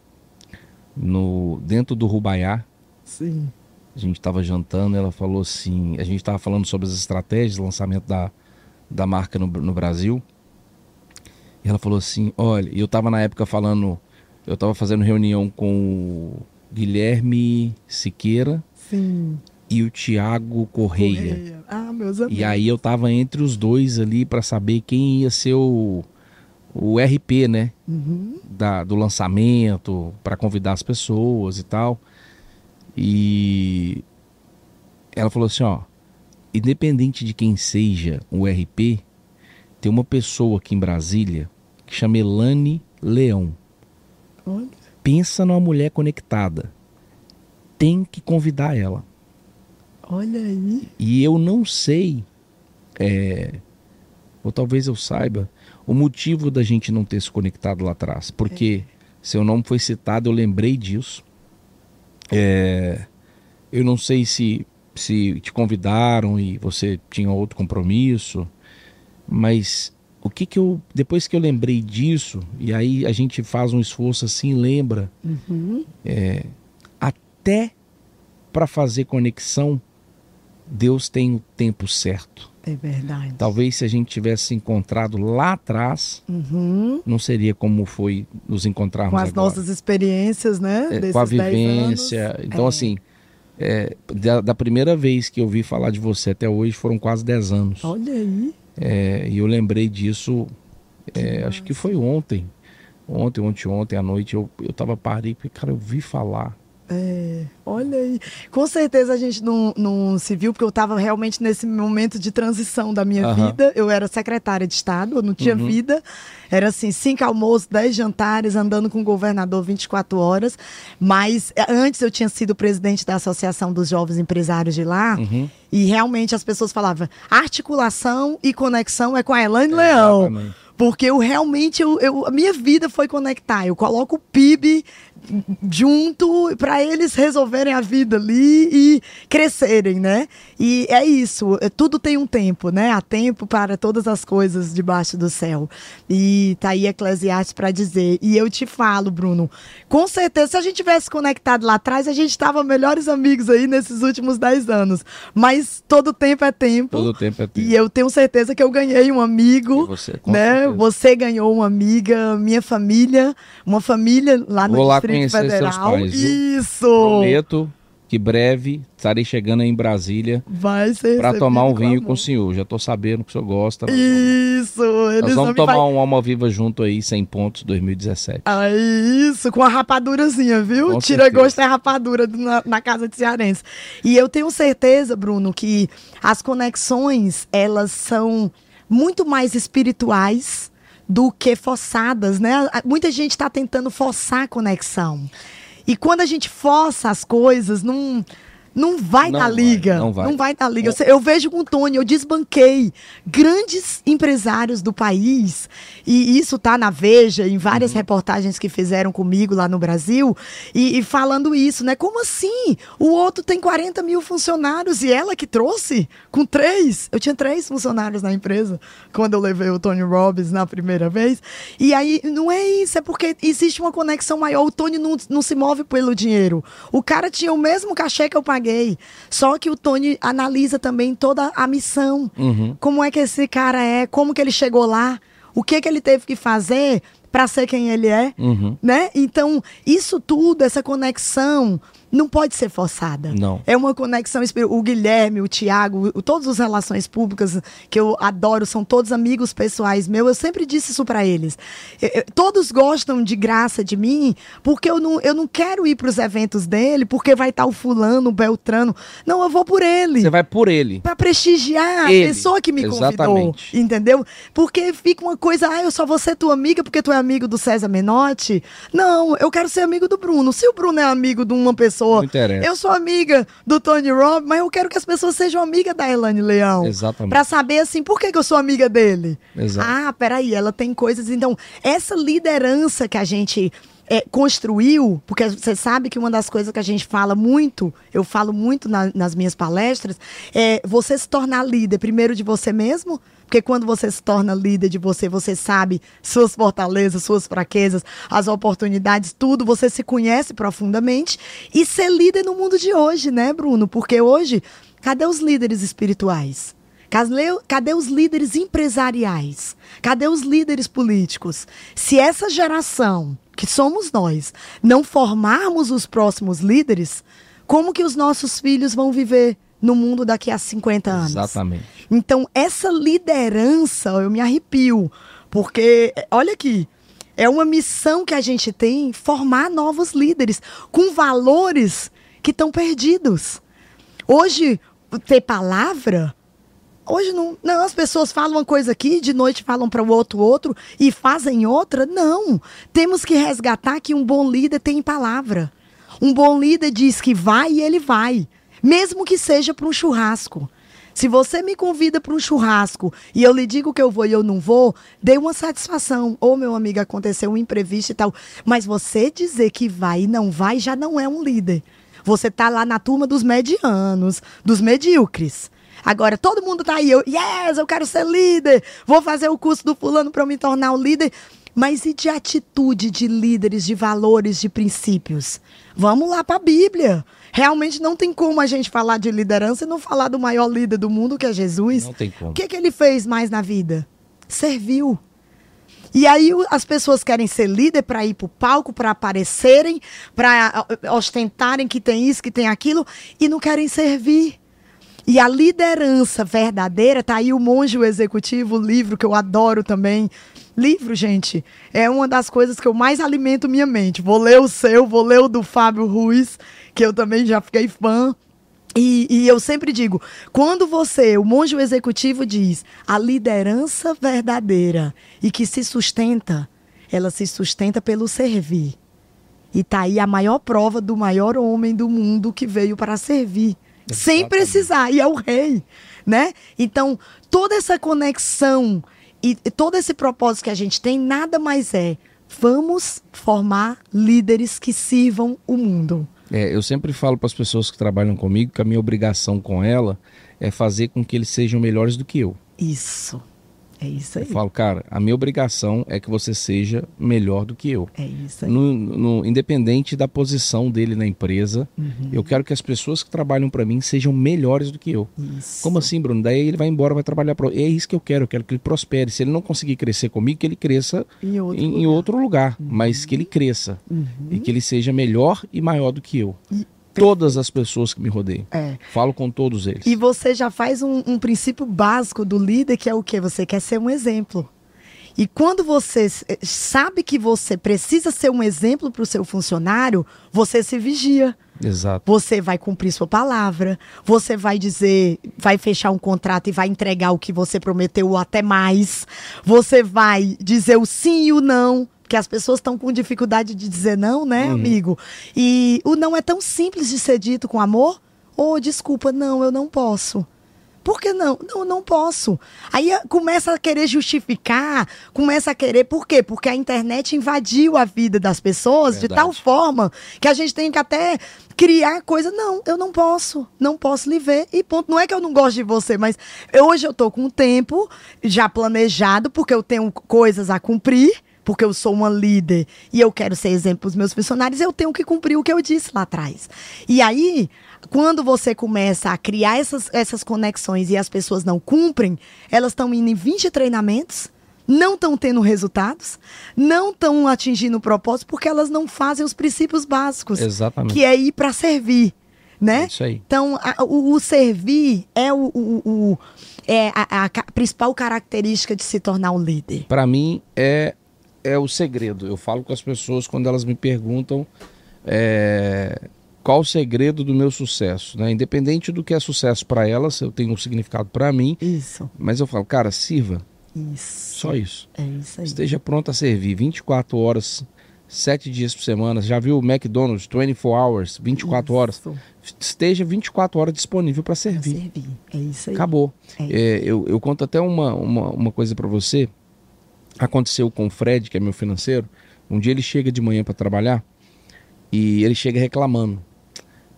no dentro do Rubaiá. Sim a gente estava jantando, ela falou assim, a gente estava falando sobre as estratégias de lançamento da, da marca no, no Brasil. E ela falou assim, olha, eu estava na época falando, eu estava fazendo reunião com o Guilherme Siqueira Sim. e o Tiago Correia. Correia. Ah, meus amigos. E aí eu estava entre os dois ali para saber quem ia ser o, o RP, né? Uhum. Da, do lançamento, para convidar as pessoas e tal. E ela falou assim, ó, independente de quem seja o RP, tem uma pessoa aqui em Brasília que chama Elane Leão. Onde? Pensa numa mulher conectada. Tem que convidar ela. Olha aí. E eu não sei, é, ou talvez eu saiba, o motivo da gente não ter se conectado lá atrás. Porque é. seu nome foi citado, eu lembrei disso. É, eu não sei se, se te convidaram e você tinha outro compromisso, mas o que que eu depois que eu lembrei disso e aí a gente faz um esforço assim lembra uhum. é, até para fazer conexão Deus tem o tempo certo é verdade. Talvez se a gente tivesse encontrado lá atrás, uhum. não seria como foi nos encontrarmos Com as agora. nossas experiências, né? É, com a vivência. Então, é. assim, é, da, da, primeira vez que eu vi falar de você até hoje foram quase 10 anos. Olha aí. É, e eu lembrei disso, é, acho que foi ontem. Ontem, ontem, ontem à noite, eu, eu tava parei, porque, cara, eu vi falar. É, olha aí. Com certeza a gente não, não se viu, porque eu estava realmente nesse momento de transição da minha uhum. vida. Eu era secretária de Estado, eu não tinha uhum. vida. Era assim, cinco almoços, dez jantares, andando com o governador 24 horas. Mas é, antes eu tinha sido presidente da Associação dos Jovens Empresários de lá. Uhum. E realmente as pessoas falavam, articulação e conexão é com a Elaine é, Leão. Exatamente. Porque eu realmente, eu, eu, a minha vida foi conectar. Eu coloco o PIB junto para eles resolverem a vida ali e crescerem, né? E é isso, é, tudo tem um tempo, né? Há tempo para todas as coisas debaixo do céu. E tá aí Eclesiastes para dizer. E eu te falo, Bruno, com certeza, se a gente tivesse conectado lá atrás, a gente estava melhores amigos aí nesses últimos 10 anos. Mas todo tempo é tempo. Todo tempo é tempo. E eu tenho certeza que eu ganhei um amigo, você, né? Certeza. Você ganhou uma amiga, minha família, uma família lá no Vou Distrito lá Federal. Seus pais, Isso. Prometo que breve estarei chegando em Brasília para tomar um vinho com, o senhor. Já estou sabendo que o senhor gosta. Isso, nós vamos tomar vai... um alma viva junto aí, 100 pontos 2017. Ah, isso, com a rapadurazinha, viu? Com Tira certeza. gosto é rapadura na, na casa de cearense. E eu tenho certeza, Bruno, que as conexões, elas são muito mais espirituais do que forçadas, né? Muita gente está tentando forçar a conexão. E quando a gente força as coisas, não não vai não dar liga. Vai, não vai. Não vai dar liga. Eu, eu, vejo com o Tony, eu desbanquei grandes empresários do país, e isso tá na Veja, em várias uhum. reportagens que fizeram comigo lá no Brasil, e, e, falando isso, né? Como assim? O outro tem 40 mil funcionários e ela que trouxe? Com três? Eu tinha três funcionários na empresa quando eu levei o Tony Robbins na primeira vez. E aí, não é isso, é porque existe uma conexão maior. O Tony não, não se move pelo dinheiro. O cara tinha o mesmo cachê que eu paguei Só que o Tony analisa também toda a missão. Uhum. Como é que esse cara é, como que ele chegou lá, o que que ele teve que fazer para ser quem ele é, uhum. né? Então, isso tudo, essa conexão, não pode ser forçada. Não. É uma conexão O Guilherme, o Tiago, todas as relações públicas que eu adoro, são todos amigos pessoais meus. Eu sempre disse isso para eles. Eu, eu, todos gostam de graça de mim, porque eu não, eu não quero ir para os eventos dele, porque vai estar tá o fulano, o Beltrano. Não, eu vou por ele. Você vai por ele. Para prestigiar ele. a pessoa que me Exatamente. convidou. Entendeu? Porque fica uma coisa, ah, eu só vou ser tua amiga porque tu é amigo do César Menotti. Não, eu quero ser amigo do Bruno. Se o Bruno é amigo de uma pessoa pessoa. Eu sou amiga do Tony Robbins, mas eu quero que as pessoas sejam amigas da Elane Leão. Exatamente. Pra saber, assim, por que, que eu sou amiga dele. Exato. Ah, peraí, ela tem coisas. Então, essa liderança que a gente é, construiu, porque você sabe que uma das coisas que a gente fala muito, eu falo muito na, nas minhas palestras, é você se tornar líder primeiro de você mesmo, porque quando você se torna líder de você, você sabe suas fortalezas, suas fraquezas, as oportunidades, tudo, você se conhece profundamente e ser líder no mundo de hoje, né, Bruno? Porque hoje, cadê os líderes espirituais? Cadê, os líderes empresariais? Cadê os líderes políticos? Se essa geração, que somos nós, não formarmos os próximos líderes, como que os nossos filhos vão viver no mundo daqui a 50 anos? Exatamente. Então, essa liderança, eu me arrepio, porque, olha aqui, é uma missão que a gente tem formar novos líderes com valores que estão perdidos. Hoje, ter palavra Hoje não, não, as pessoas falam uma coisa aqui, de noite falam para o outro outro e fazem outra. Não. Temos que resgatar que um bom líder tem palavra. Um bom líder diz que vai e ele vai, mesmo que seja para um churrasco. Se você me convida para um churrasco e eu lhe digo que eu vou e eu não vou, dê uma satisfação. Ou, meu amigo, aconteceu um imprevisto e tal. Mas você dizer que vai e não vai já não é um líder. Você tá lá na turma dos medianos, dos medíocres. Agora, todo mundo tá aí, eu, yes, eu quero ser líder, vou fazer o curso do fulano para me tornar o líder. Mas e de atitude de líderes, de valores, de princípios? Vamos lá para a Bíblia. Realmente não tem como a gente falar de liderança e não falar do maior líder do mundo, que é Jesus. Não tem como. O que, que ele fez mais na vida? Serviu. E aí as pessoas querem ser líder para ir para o palco, para aparecerem, para ostentarem que tem isso, que tem aquilo, e não querem servir. E a liderança verdadeira, tá aí o Monge o Executivo, o livro que eu adoro também. Livro, gente, é uma das coisas que eu mais alimento minha mente. Vou ler o seu, vou ler o do Fábio Ruiz, que eu também já fiquei fã. E, e, eu sempre digo, quando você, o monge executivo diz, a liderança verdadeira e que se sustenta, ela se sustenta pelo servir. E tá aí a maior prova do maior homem do mundo que veio para servir sem precisar, e é o rei, né? Então, toda essa conexão e todo esse propósito que a gente tem nada mais é vamos formar líderes que sirvam o mundo. É, eu sempre falo para as pessoas que trabalham comigo que a minha obrigação com ela é fazer com que eles sejam melhores do que eu. Isso. É isso aí. Eu falo, cara, a minha obrigação é que você seja melhor do que eu. É isso aí. No, no, independente da posição dele na empresa, uhum. eu quero que as pessoas que trabalham para mim sejam melhores do que eu. Isso. Como assim, Bruno? Daí ele vai embora, vai trabalhar para. É isso que eu quero. Eu quero que ele prospere. Se ele não conseguir crescer comigo, que ele cresça em outro em, lugar, em outro lugar uhum. mas que ele cresça uhum. e que ele seja melhor e maior do que eu. E todas as pessoas que me rodeiam. É. Falo com todos eles. E você já faz um, um princípio básico do líder, que é o que? Você quer ser um exemplo. E quando você eh, sabe que você precisa ser um exemplo para o seu funcionário, você se vigia. Exato. Você vai cumprir sua palavra, você vai dizer, vai fechar um contrato e vai entregar o que você prometeu ou até mais. Você vai dizer o sim e o não que as pessoas estão com dificuldade de dizer não, né, uhum. amigo? E o não é tão simples de ser dito com amor. Oh, desculpa, não, eu não posso. Por que não? Não, não posso. Aí eh, começa a querer justificar, começa a querer. Por quê? Porque a internet invadiu a vida das pessoas Verdade. de tal forma que a gente tem que até criar coisa. Não, eu não posso. Não posso lhe ver. E ponto. Não é que eu não gosto de você, mas hoje eu tô com o tempo já planejado, porque eu tenho coisas a cumprir porque eu sou uma líder e eu quero ser exemplo para os meus funcionários, eu tenho que cumprir o que eu disse lá atrás. E aí, quando você começa a criar essas, essas conexões e as pessoas não cumprem, elas estão indo em 20 treinamentos, não estão tendo resultados, não estão atingindo o propósito, porque elas não fazem os princípios básicos. Exatamente. Que é ir para servir. Né? É isso aí. Então, a, o, o, servir é o, o, o é a, a, principal característica de se tornar um líder. Para mim, é é o segredo. Eu falo com as pessoas quando elas me perguntam é, qual o segredo do meu sucesso, né? Independente do que é sucesso para elas, eu tenho um significado para mim. Isso. Mas eu falo, cara, sirva. Isso. Só isso. É isso aí. Esteja pronto a servir 24 horas, 7 dias por semana. Já viu o McDonald's 24 hours, 24 isso. horas? Esteja 24 horas disponível para servir. servir. É isso aí. Acabou. É. É, eu, eu conto até uma, uma, uma coisa para você Aconteceu com o Fred, que é meu financeiro. Um dia ele chega de manhã para trabalhar e ele chega reclamando.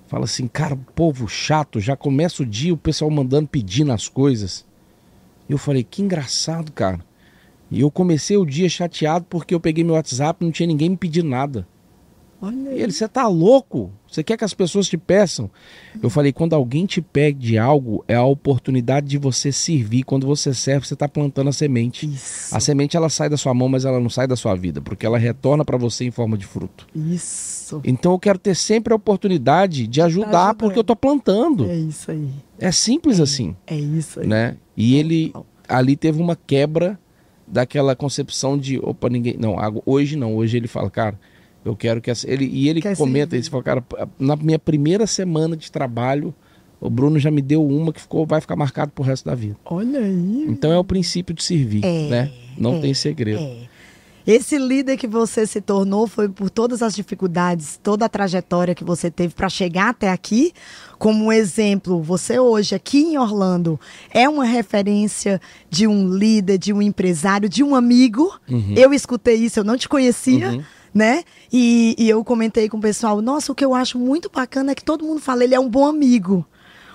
Fala assim, cara, povo chato, já começa o dia o pessoal mandando pedindo as coisas. Eu falei, que engraçado, cara. E eu comecei o dia chateado porque eu peguei meu WhatsApp e não tinha ninguém me pedindo nada. Olha ele, você tá louco? Você quer que as pessoas te peçam? Eu falei, quando alguém te pede algo, é a oportunidade de você servir. Quando você serve, você está plantando a semente. Isso. A semente ela sai da sua mão, mas ela não sai da sua vida, porque ela retorna para você em forma de fruto. Isso. Então eu quero ter sempre a oportunidade de ajudar, porque eu estou plantando. É isso aí. É simples é, assim. É isso aí. Né? E ele ali teve uma quebra daquela concepção de, opa, ninguém, não, hoje não, hoje ele fala, cara, eu quero que ele e ele Quer comenta isso, fala, cara, na minha primeira semana de trabalho, o Bruno já me deu uma que ficou, vai ficar marcado pro resto da vida. Olha aí. Então é o princípio de servir, é, né? Não é, tem segredo. É. Esse líder que você se tornou foi por todas as dificuldades, toda a trajetória que você teve para chegar até aqui. Como exemplo, você hoje aqui em Orlando é uma referência de um líder, de um empresário, de um amigo. Uhum. Eu escutei isso, eu não te conhecia. Uhum né? E, e eu comentei com o pessoal, nossa, o que eu acho muito bacana é que todo mundo fala, ele é um bom amigo.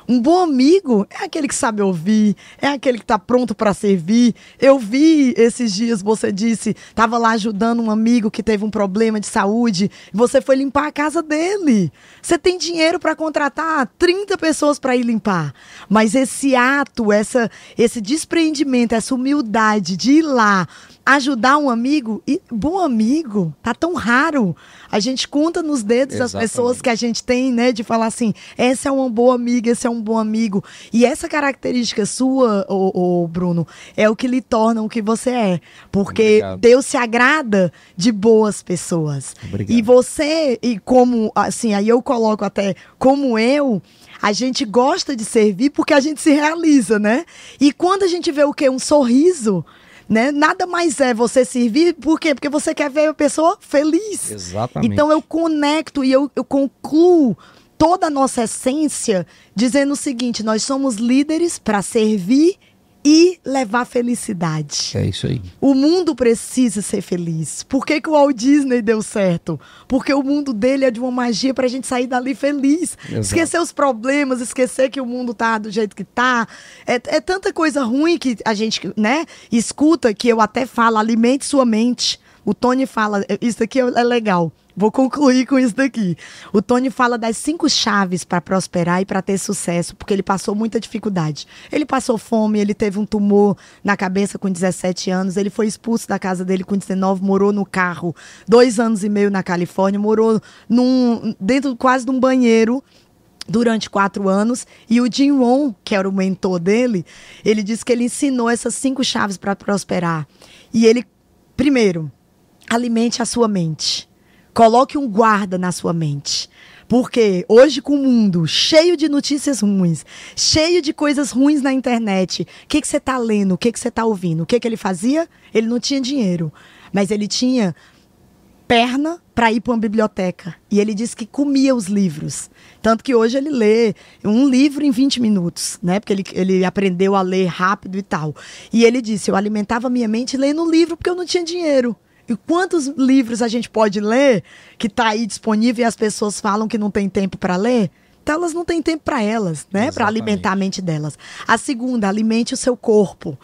Um bom amigo é aquele que sabe ouvir, é aquele que está pronto para servir. Eu vi esses dias, você disse, estava lá ajudando um amigo que teve um problema de saúde, você foi limpar a casa dele. Você tem dinheiro para contratar 30 pessoas para ir limpar. Mas esse ato, essa, esse despreendimento, essa humildade de ir lá, ajudar um amigo, e bom amigo, tá tão raro. A gente conta nos dedos Exatamente. as pessoas que a gente tem, né, de falar assim, essa é uma boa amiga, esse é um bom amigo. E essa característica sua, ô, ô Bruno, é o que lhe torna o que você é. Porque Obrigado. Deus se agrada de boas pessoas. Obrigado. E você, e como, assim, aí eu coloco até como eu, a gente gosta de servir porque a gente se realiza, né? E quando a gente vê o quê? Um sorriso né? Nada mais é você servir, por quê? Porque você quer ver a pessoa feliz. Exatamente. Então eu conecto e eu, eu concluo toda a nossa essência dizendo o seguinte: nós somos líderes para servir e levar felicidade. É isso aí. O mundo precisa ser feliz. Por que, que o Walt Disney deu certo? Porque o mundo dele é de uma magia pra gente sair dali feliz. Exato. Esquecer os problemas, esquecer que o mundo tá do jeito que tá. É, é tanta coisa ruim que a gente, né, escuta que eu até falo, alimente sua mente. O Tony fala, isso aqui é legal. Vou concluir com isso daqui. O Tony fala das cinco chaves para prosperar e para ter sucesso, porque ele passou muita dificuldade. Ele passou fome, ele teve um tumor na cabeça com 17 anos, ele foi expulso da casa dele com 19, morou no carro dois anos e meio na Califórnia, morou num, dentro quase de um banheiro durante quatro anos. E o Jim Rohn, que era o mentor dele, ele disse que ele ensinou essas cinco chaves para prosperar. E ele, primeiro, alimente a sua mente. Coloque um guarda na sua mente. Porque hoje, com o mundo cheio de notícias ruins, cheio de coisas ruins na internet, o que, você está lendo? O que, que você está ouvindo? O que, que ele fazia? Ele não tinha dinheiro, mas ele tinha perna para ir para uma biblioteca. E ele disse que comia os livros. Tanto que hoje ele lê um livro em 20 minutos, né? Porque ele, ele aprendeu a ler rápido e tal. E ele disse: Eu alimentava minha mente lendo livro porque eu não tinha dinheiro. E quantos livros a gente pode ler que está aí disponível e as pessoas falam que não tem tempo para ler? Então elas não têm tempo para elas, né? Para alimentar a mente delas. A segunda, alimente o seu corpo.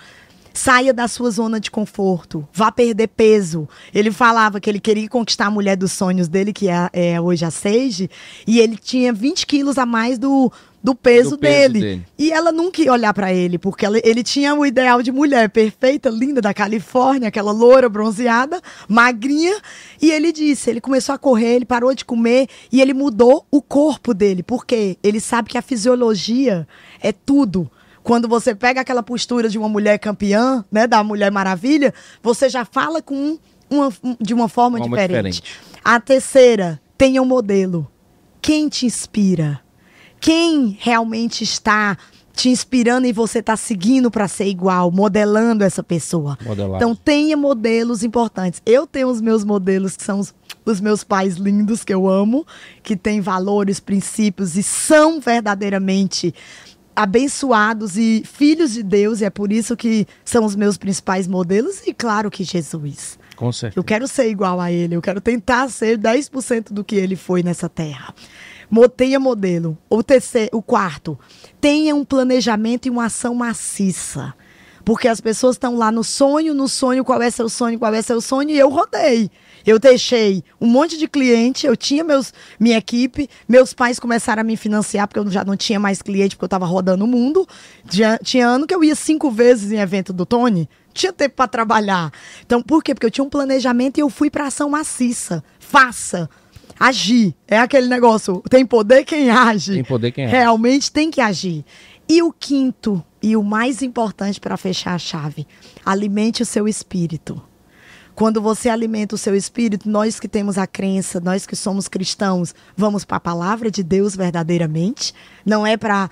Saia da sua zona de conforto, vá perder peso. Ele falava que ele queria conquistar a mulher dos sonhos dele, que é, é hoje a Sage, e ele tinha 20 quilos a mais do, do peso, do peso dele. dele. E ela nunca ia olhar para ele, porque ela, ele tinha o ideal de mulher perfeita, linda, da Califórnia, aquela loura bronzeada, magrinha. E ele disse: ele começou a correr, ele parou de comer e ele mudou o corpo dele. porque Ele sabe que a fisiologia é tudo. Quando você pega aquela postura de uma mulher campeã, né, da Mulher Maravilha, você já fala com uma, de uma forma, uma diferente. diferente. A terceira, tenha um modelo. Quem te inspira? quem realmente está te inspirando e você está seguindo para ser igual, modelando essa pessoa. Modelagem. Então tenha modelos importantes. Eu tenho os meus modelos que são os, os meus pais lindos que eu amo, que têm valores, princípios e são verdadeiramente abençoados e filhos de Deus, e é por isso que são os meus principais modelos, e claro que Jesus. Com certeza. Eu quero ser igual a ele, eu quero tentar ser 10% do que ele foi nessa terra tenha modelo. O terceiro, o quarto, tenha um planejamento e uma ação maciça. Porque as pessoas estão lá no sonho, no sonho, qual é seu sonho, qual é seu sonho, e eu rodei. Eu deixei um monte de cliente, eu tinha meus, minha equipe, meus pais começaram a me financiar, porque eu já não tinha mais cliente, porque eu estava rodando o mundo. Tinha, tinha ano que eu ia cinco vezes em evento do Tony, tinha tempo para trabalhar. Então, por quê? Porque eu tinha um planejamento e eu fui para ação maciça. Faça, agir. É aquele negócio, tem poder quem age. Tem poder quem age. Realmente tem que agir. E o quinto, e o mais importante para fechar a chave, alimente o seu espírito. Quando você alimenta o seu espírito, nós que temos a crença, nós que somos cristãos, vamos para a palavra de Deus verdadeiramente. Não é para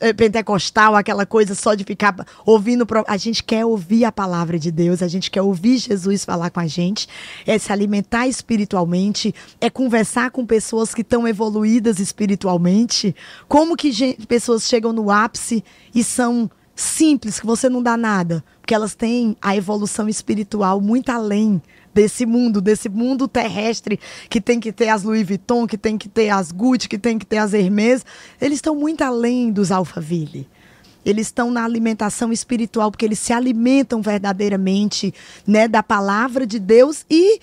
eh, pentecostal, aquela coisa só de ficar ouvindo. A gente quer ouvir a palavra de Deus, a gente quer ouvir Jesus falar com a gente, é se alimentar espiritualmente, é conversar com pessoas que estão evoluídas espiritualmente. Como que gente, pessoas chegam no ápice e são simples, que você não dá nada, porque elas têm a evolução espiritual muito além desse mundo, desse mundo terrestre que tem que ter as Louis Vuitton, que tem que ter as Gucci, que tem que ter as Hermès. Eles estão muito além dos Alphaville. Eles estão na alimentação espiritual porque eles se alimentam verdadeiramente, né, da palavra de Deus e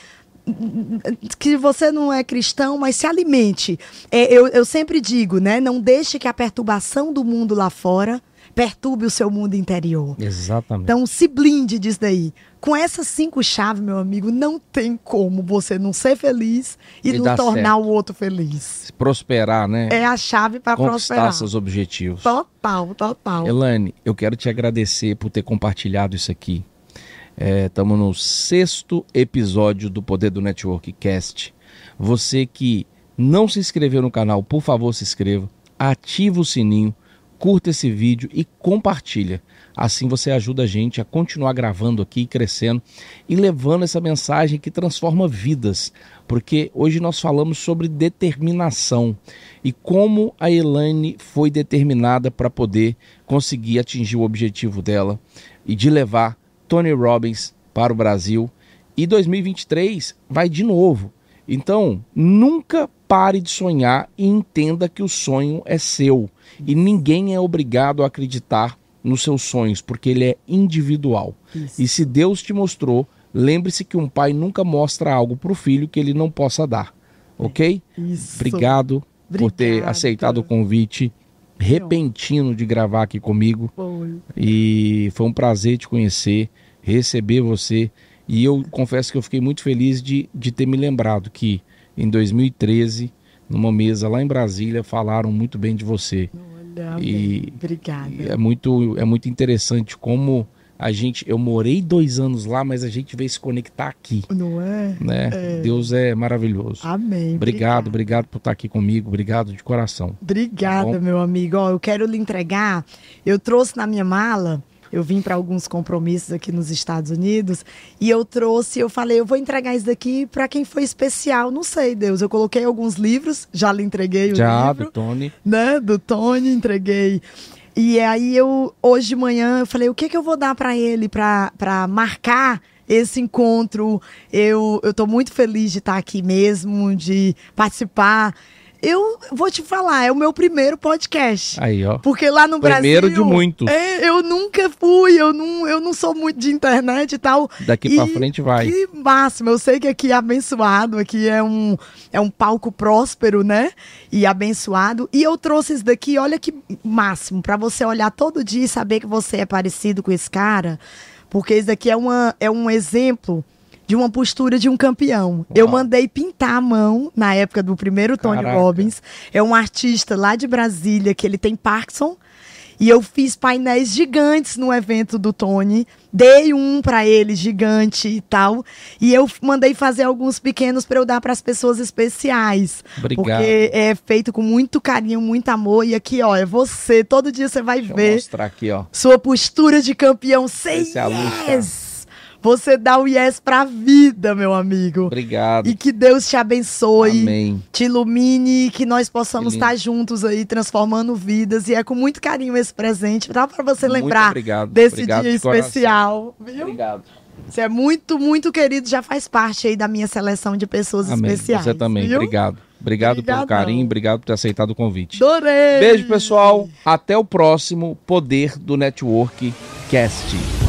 que você não é cristão, mas se alimente. É, eu, eu sempre digo, né? Não deixe que a perturbação do mundo lá fora perturbe o seu mundo interior. Exatamente. Então se blinde disso daí. Com essas cinco chaves, meu amigo, não tem como você não ser feliz e, e não tornar certo. o outro feliz. Prosperar, né? É a chave para prosperar. Conquistar seus objetivos. Total, total. Elane, eu quero te agradecer por ter compartilhado isso aqui. Estamos é, no sexto episódio do Poder do Network Cast. Você que não se inscreveu no canal, por favor, se inscreva, ativa o sininho curta esse vídeo e compartilha. Assim você ajuda a gente a continuar gravando aqui, crescendo e levando essa mensagem que transforma vidas. Porque hoje nós falamos sobre determinação e como a Elaine foi determinada para poder conseguir atingir o objetivo dela e de levar Tony Robbins para o Brasil. E 2023 vai de novo. Então, nunca pare de sonhar e entenda que o sonho é seu. E ninguém é obrigado a acreditar nos seus sonhos, porque ele é individual. Isso. E se Deus te mostrou, lembre-se que um pai nunca mostra algo para o filho que ele não possa dar. Ok? Isso. Obrigado por ter aceitado o convite repentino de gravar aqui comigo. Foi. E foi um prazer te conhecer, receber você. E eu confesso que eu fiquei muito feliz de, de ter me lembrado que em 2013, numa mesa lá em Brasília, falaram muito bem de você. Olha, e, Obrigada. E é muito, é muito interessante como a gente, eu morei dois anos lá, mas a gente veio se conectar aqui. Não é? Né? É. Deus é maravilhoso. Amém. Obrigado, obrigado por estar aqui comigo, obrigado de coração. Obrigada, tá meu amigo. Ó, eu quero lhe entregar. Eu trouxe na minha mala eu vim para alguns compromissos aqui nos Estados Unidos e eu trouxe, eu falei, eu vou entregar isso daqui para quem foi especial. Não sei, Deus. Eu coloquei alguns livros, já lhe entreguei o já, livro. Já, do Tony. Né? Do Tony, entreguei. E aí eu, hoje de manhã, eu falei, o que, que eu vou dar para ele para marcar esse encontro? Eu, eu tô muito feliz de estar aqui mesmo, de participar. Eu vou te falar, é o meu primeiro podcast. Aí, ó. Porque lá no primeiro Brasil. Primeiro de muitos. É, eu nunca fui, eu não, eu não sou muito de internet e tal. Daqui e, pra frente vai. Que máximo. Eu sei que aqui é abençoado, aqui é um, é um palco próspero, né? E abençoado. E eu trouxe isso daqui, olha que máximo, para você olhar todo dia e saber que você é parecido com esse cara. Porque isso daqui é, uma, é um exemplo de uma postura de um campeão. Uau. Eu mandei pintar a mão na época do primeiro Tony Caraca. Robbins. É um artista lá de Brasília que ele tem Parkinson. E eu fiz painéis gigantes no evento do Tony. Dei um para ele gigante e tal. E eu mandei fazer alguns pequenos para eu dar para as pessoas especiais. Obrigado. Porque é feito com muito carinho, muito amor. E aqui, ó, é você. Todo dia você vai Deixa ver. Mostrar aqui, ó. Sua postura de campeão. Esse é yes! Você dá o yes pra vida, meu amigo. Obrigado. E que Deus te abençoe. Amém. Te ilumine, que nós possamos estar juntos aí, transformando vidas. E é com muito carinho esse presente. Dá para você muito lembrar obrigado. desse obrigado dia de especial. Viu? Obrigado. Você é muito, muito querido. Já faz parte aí da minha seleção de pessoas Amém. especiais. Você também. Viu? Obrigado. Obrigado Obrigadão. pelo carinho, obrigado por ter aceitado o convite. Adorei! Beijo, pessoal. Até o próximo Poder do Network Cast.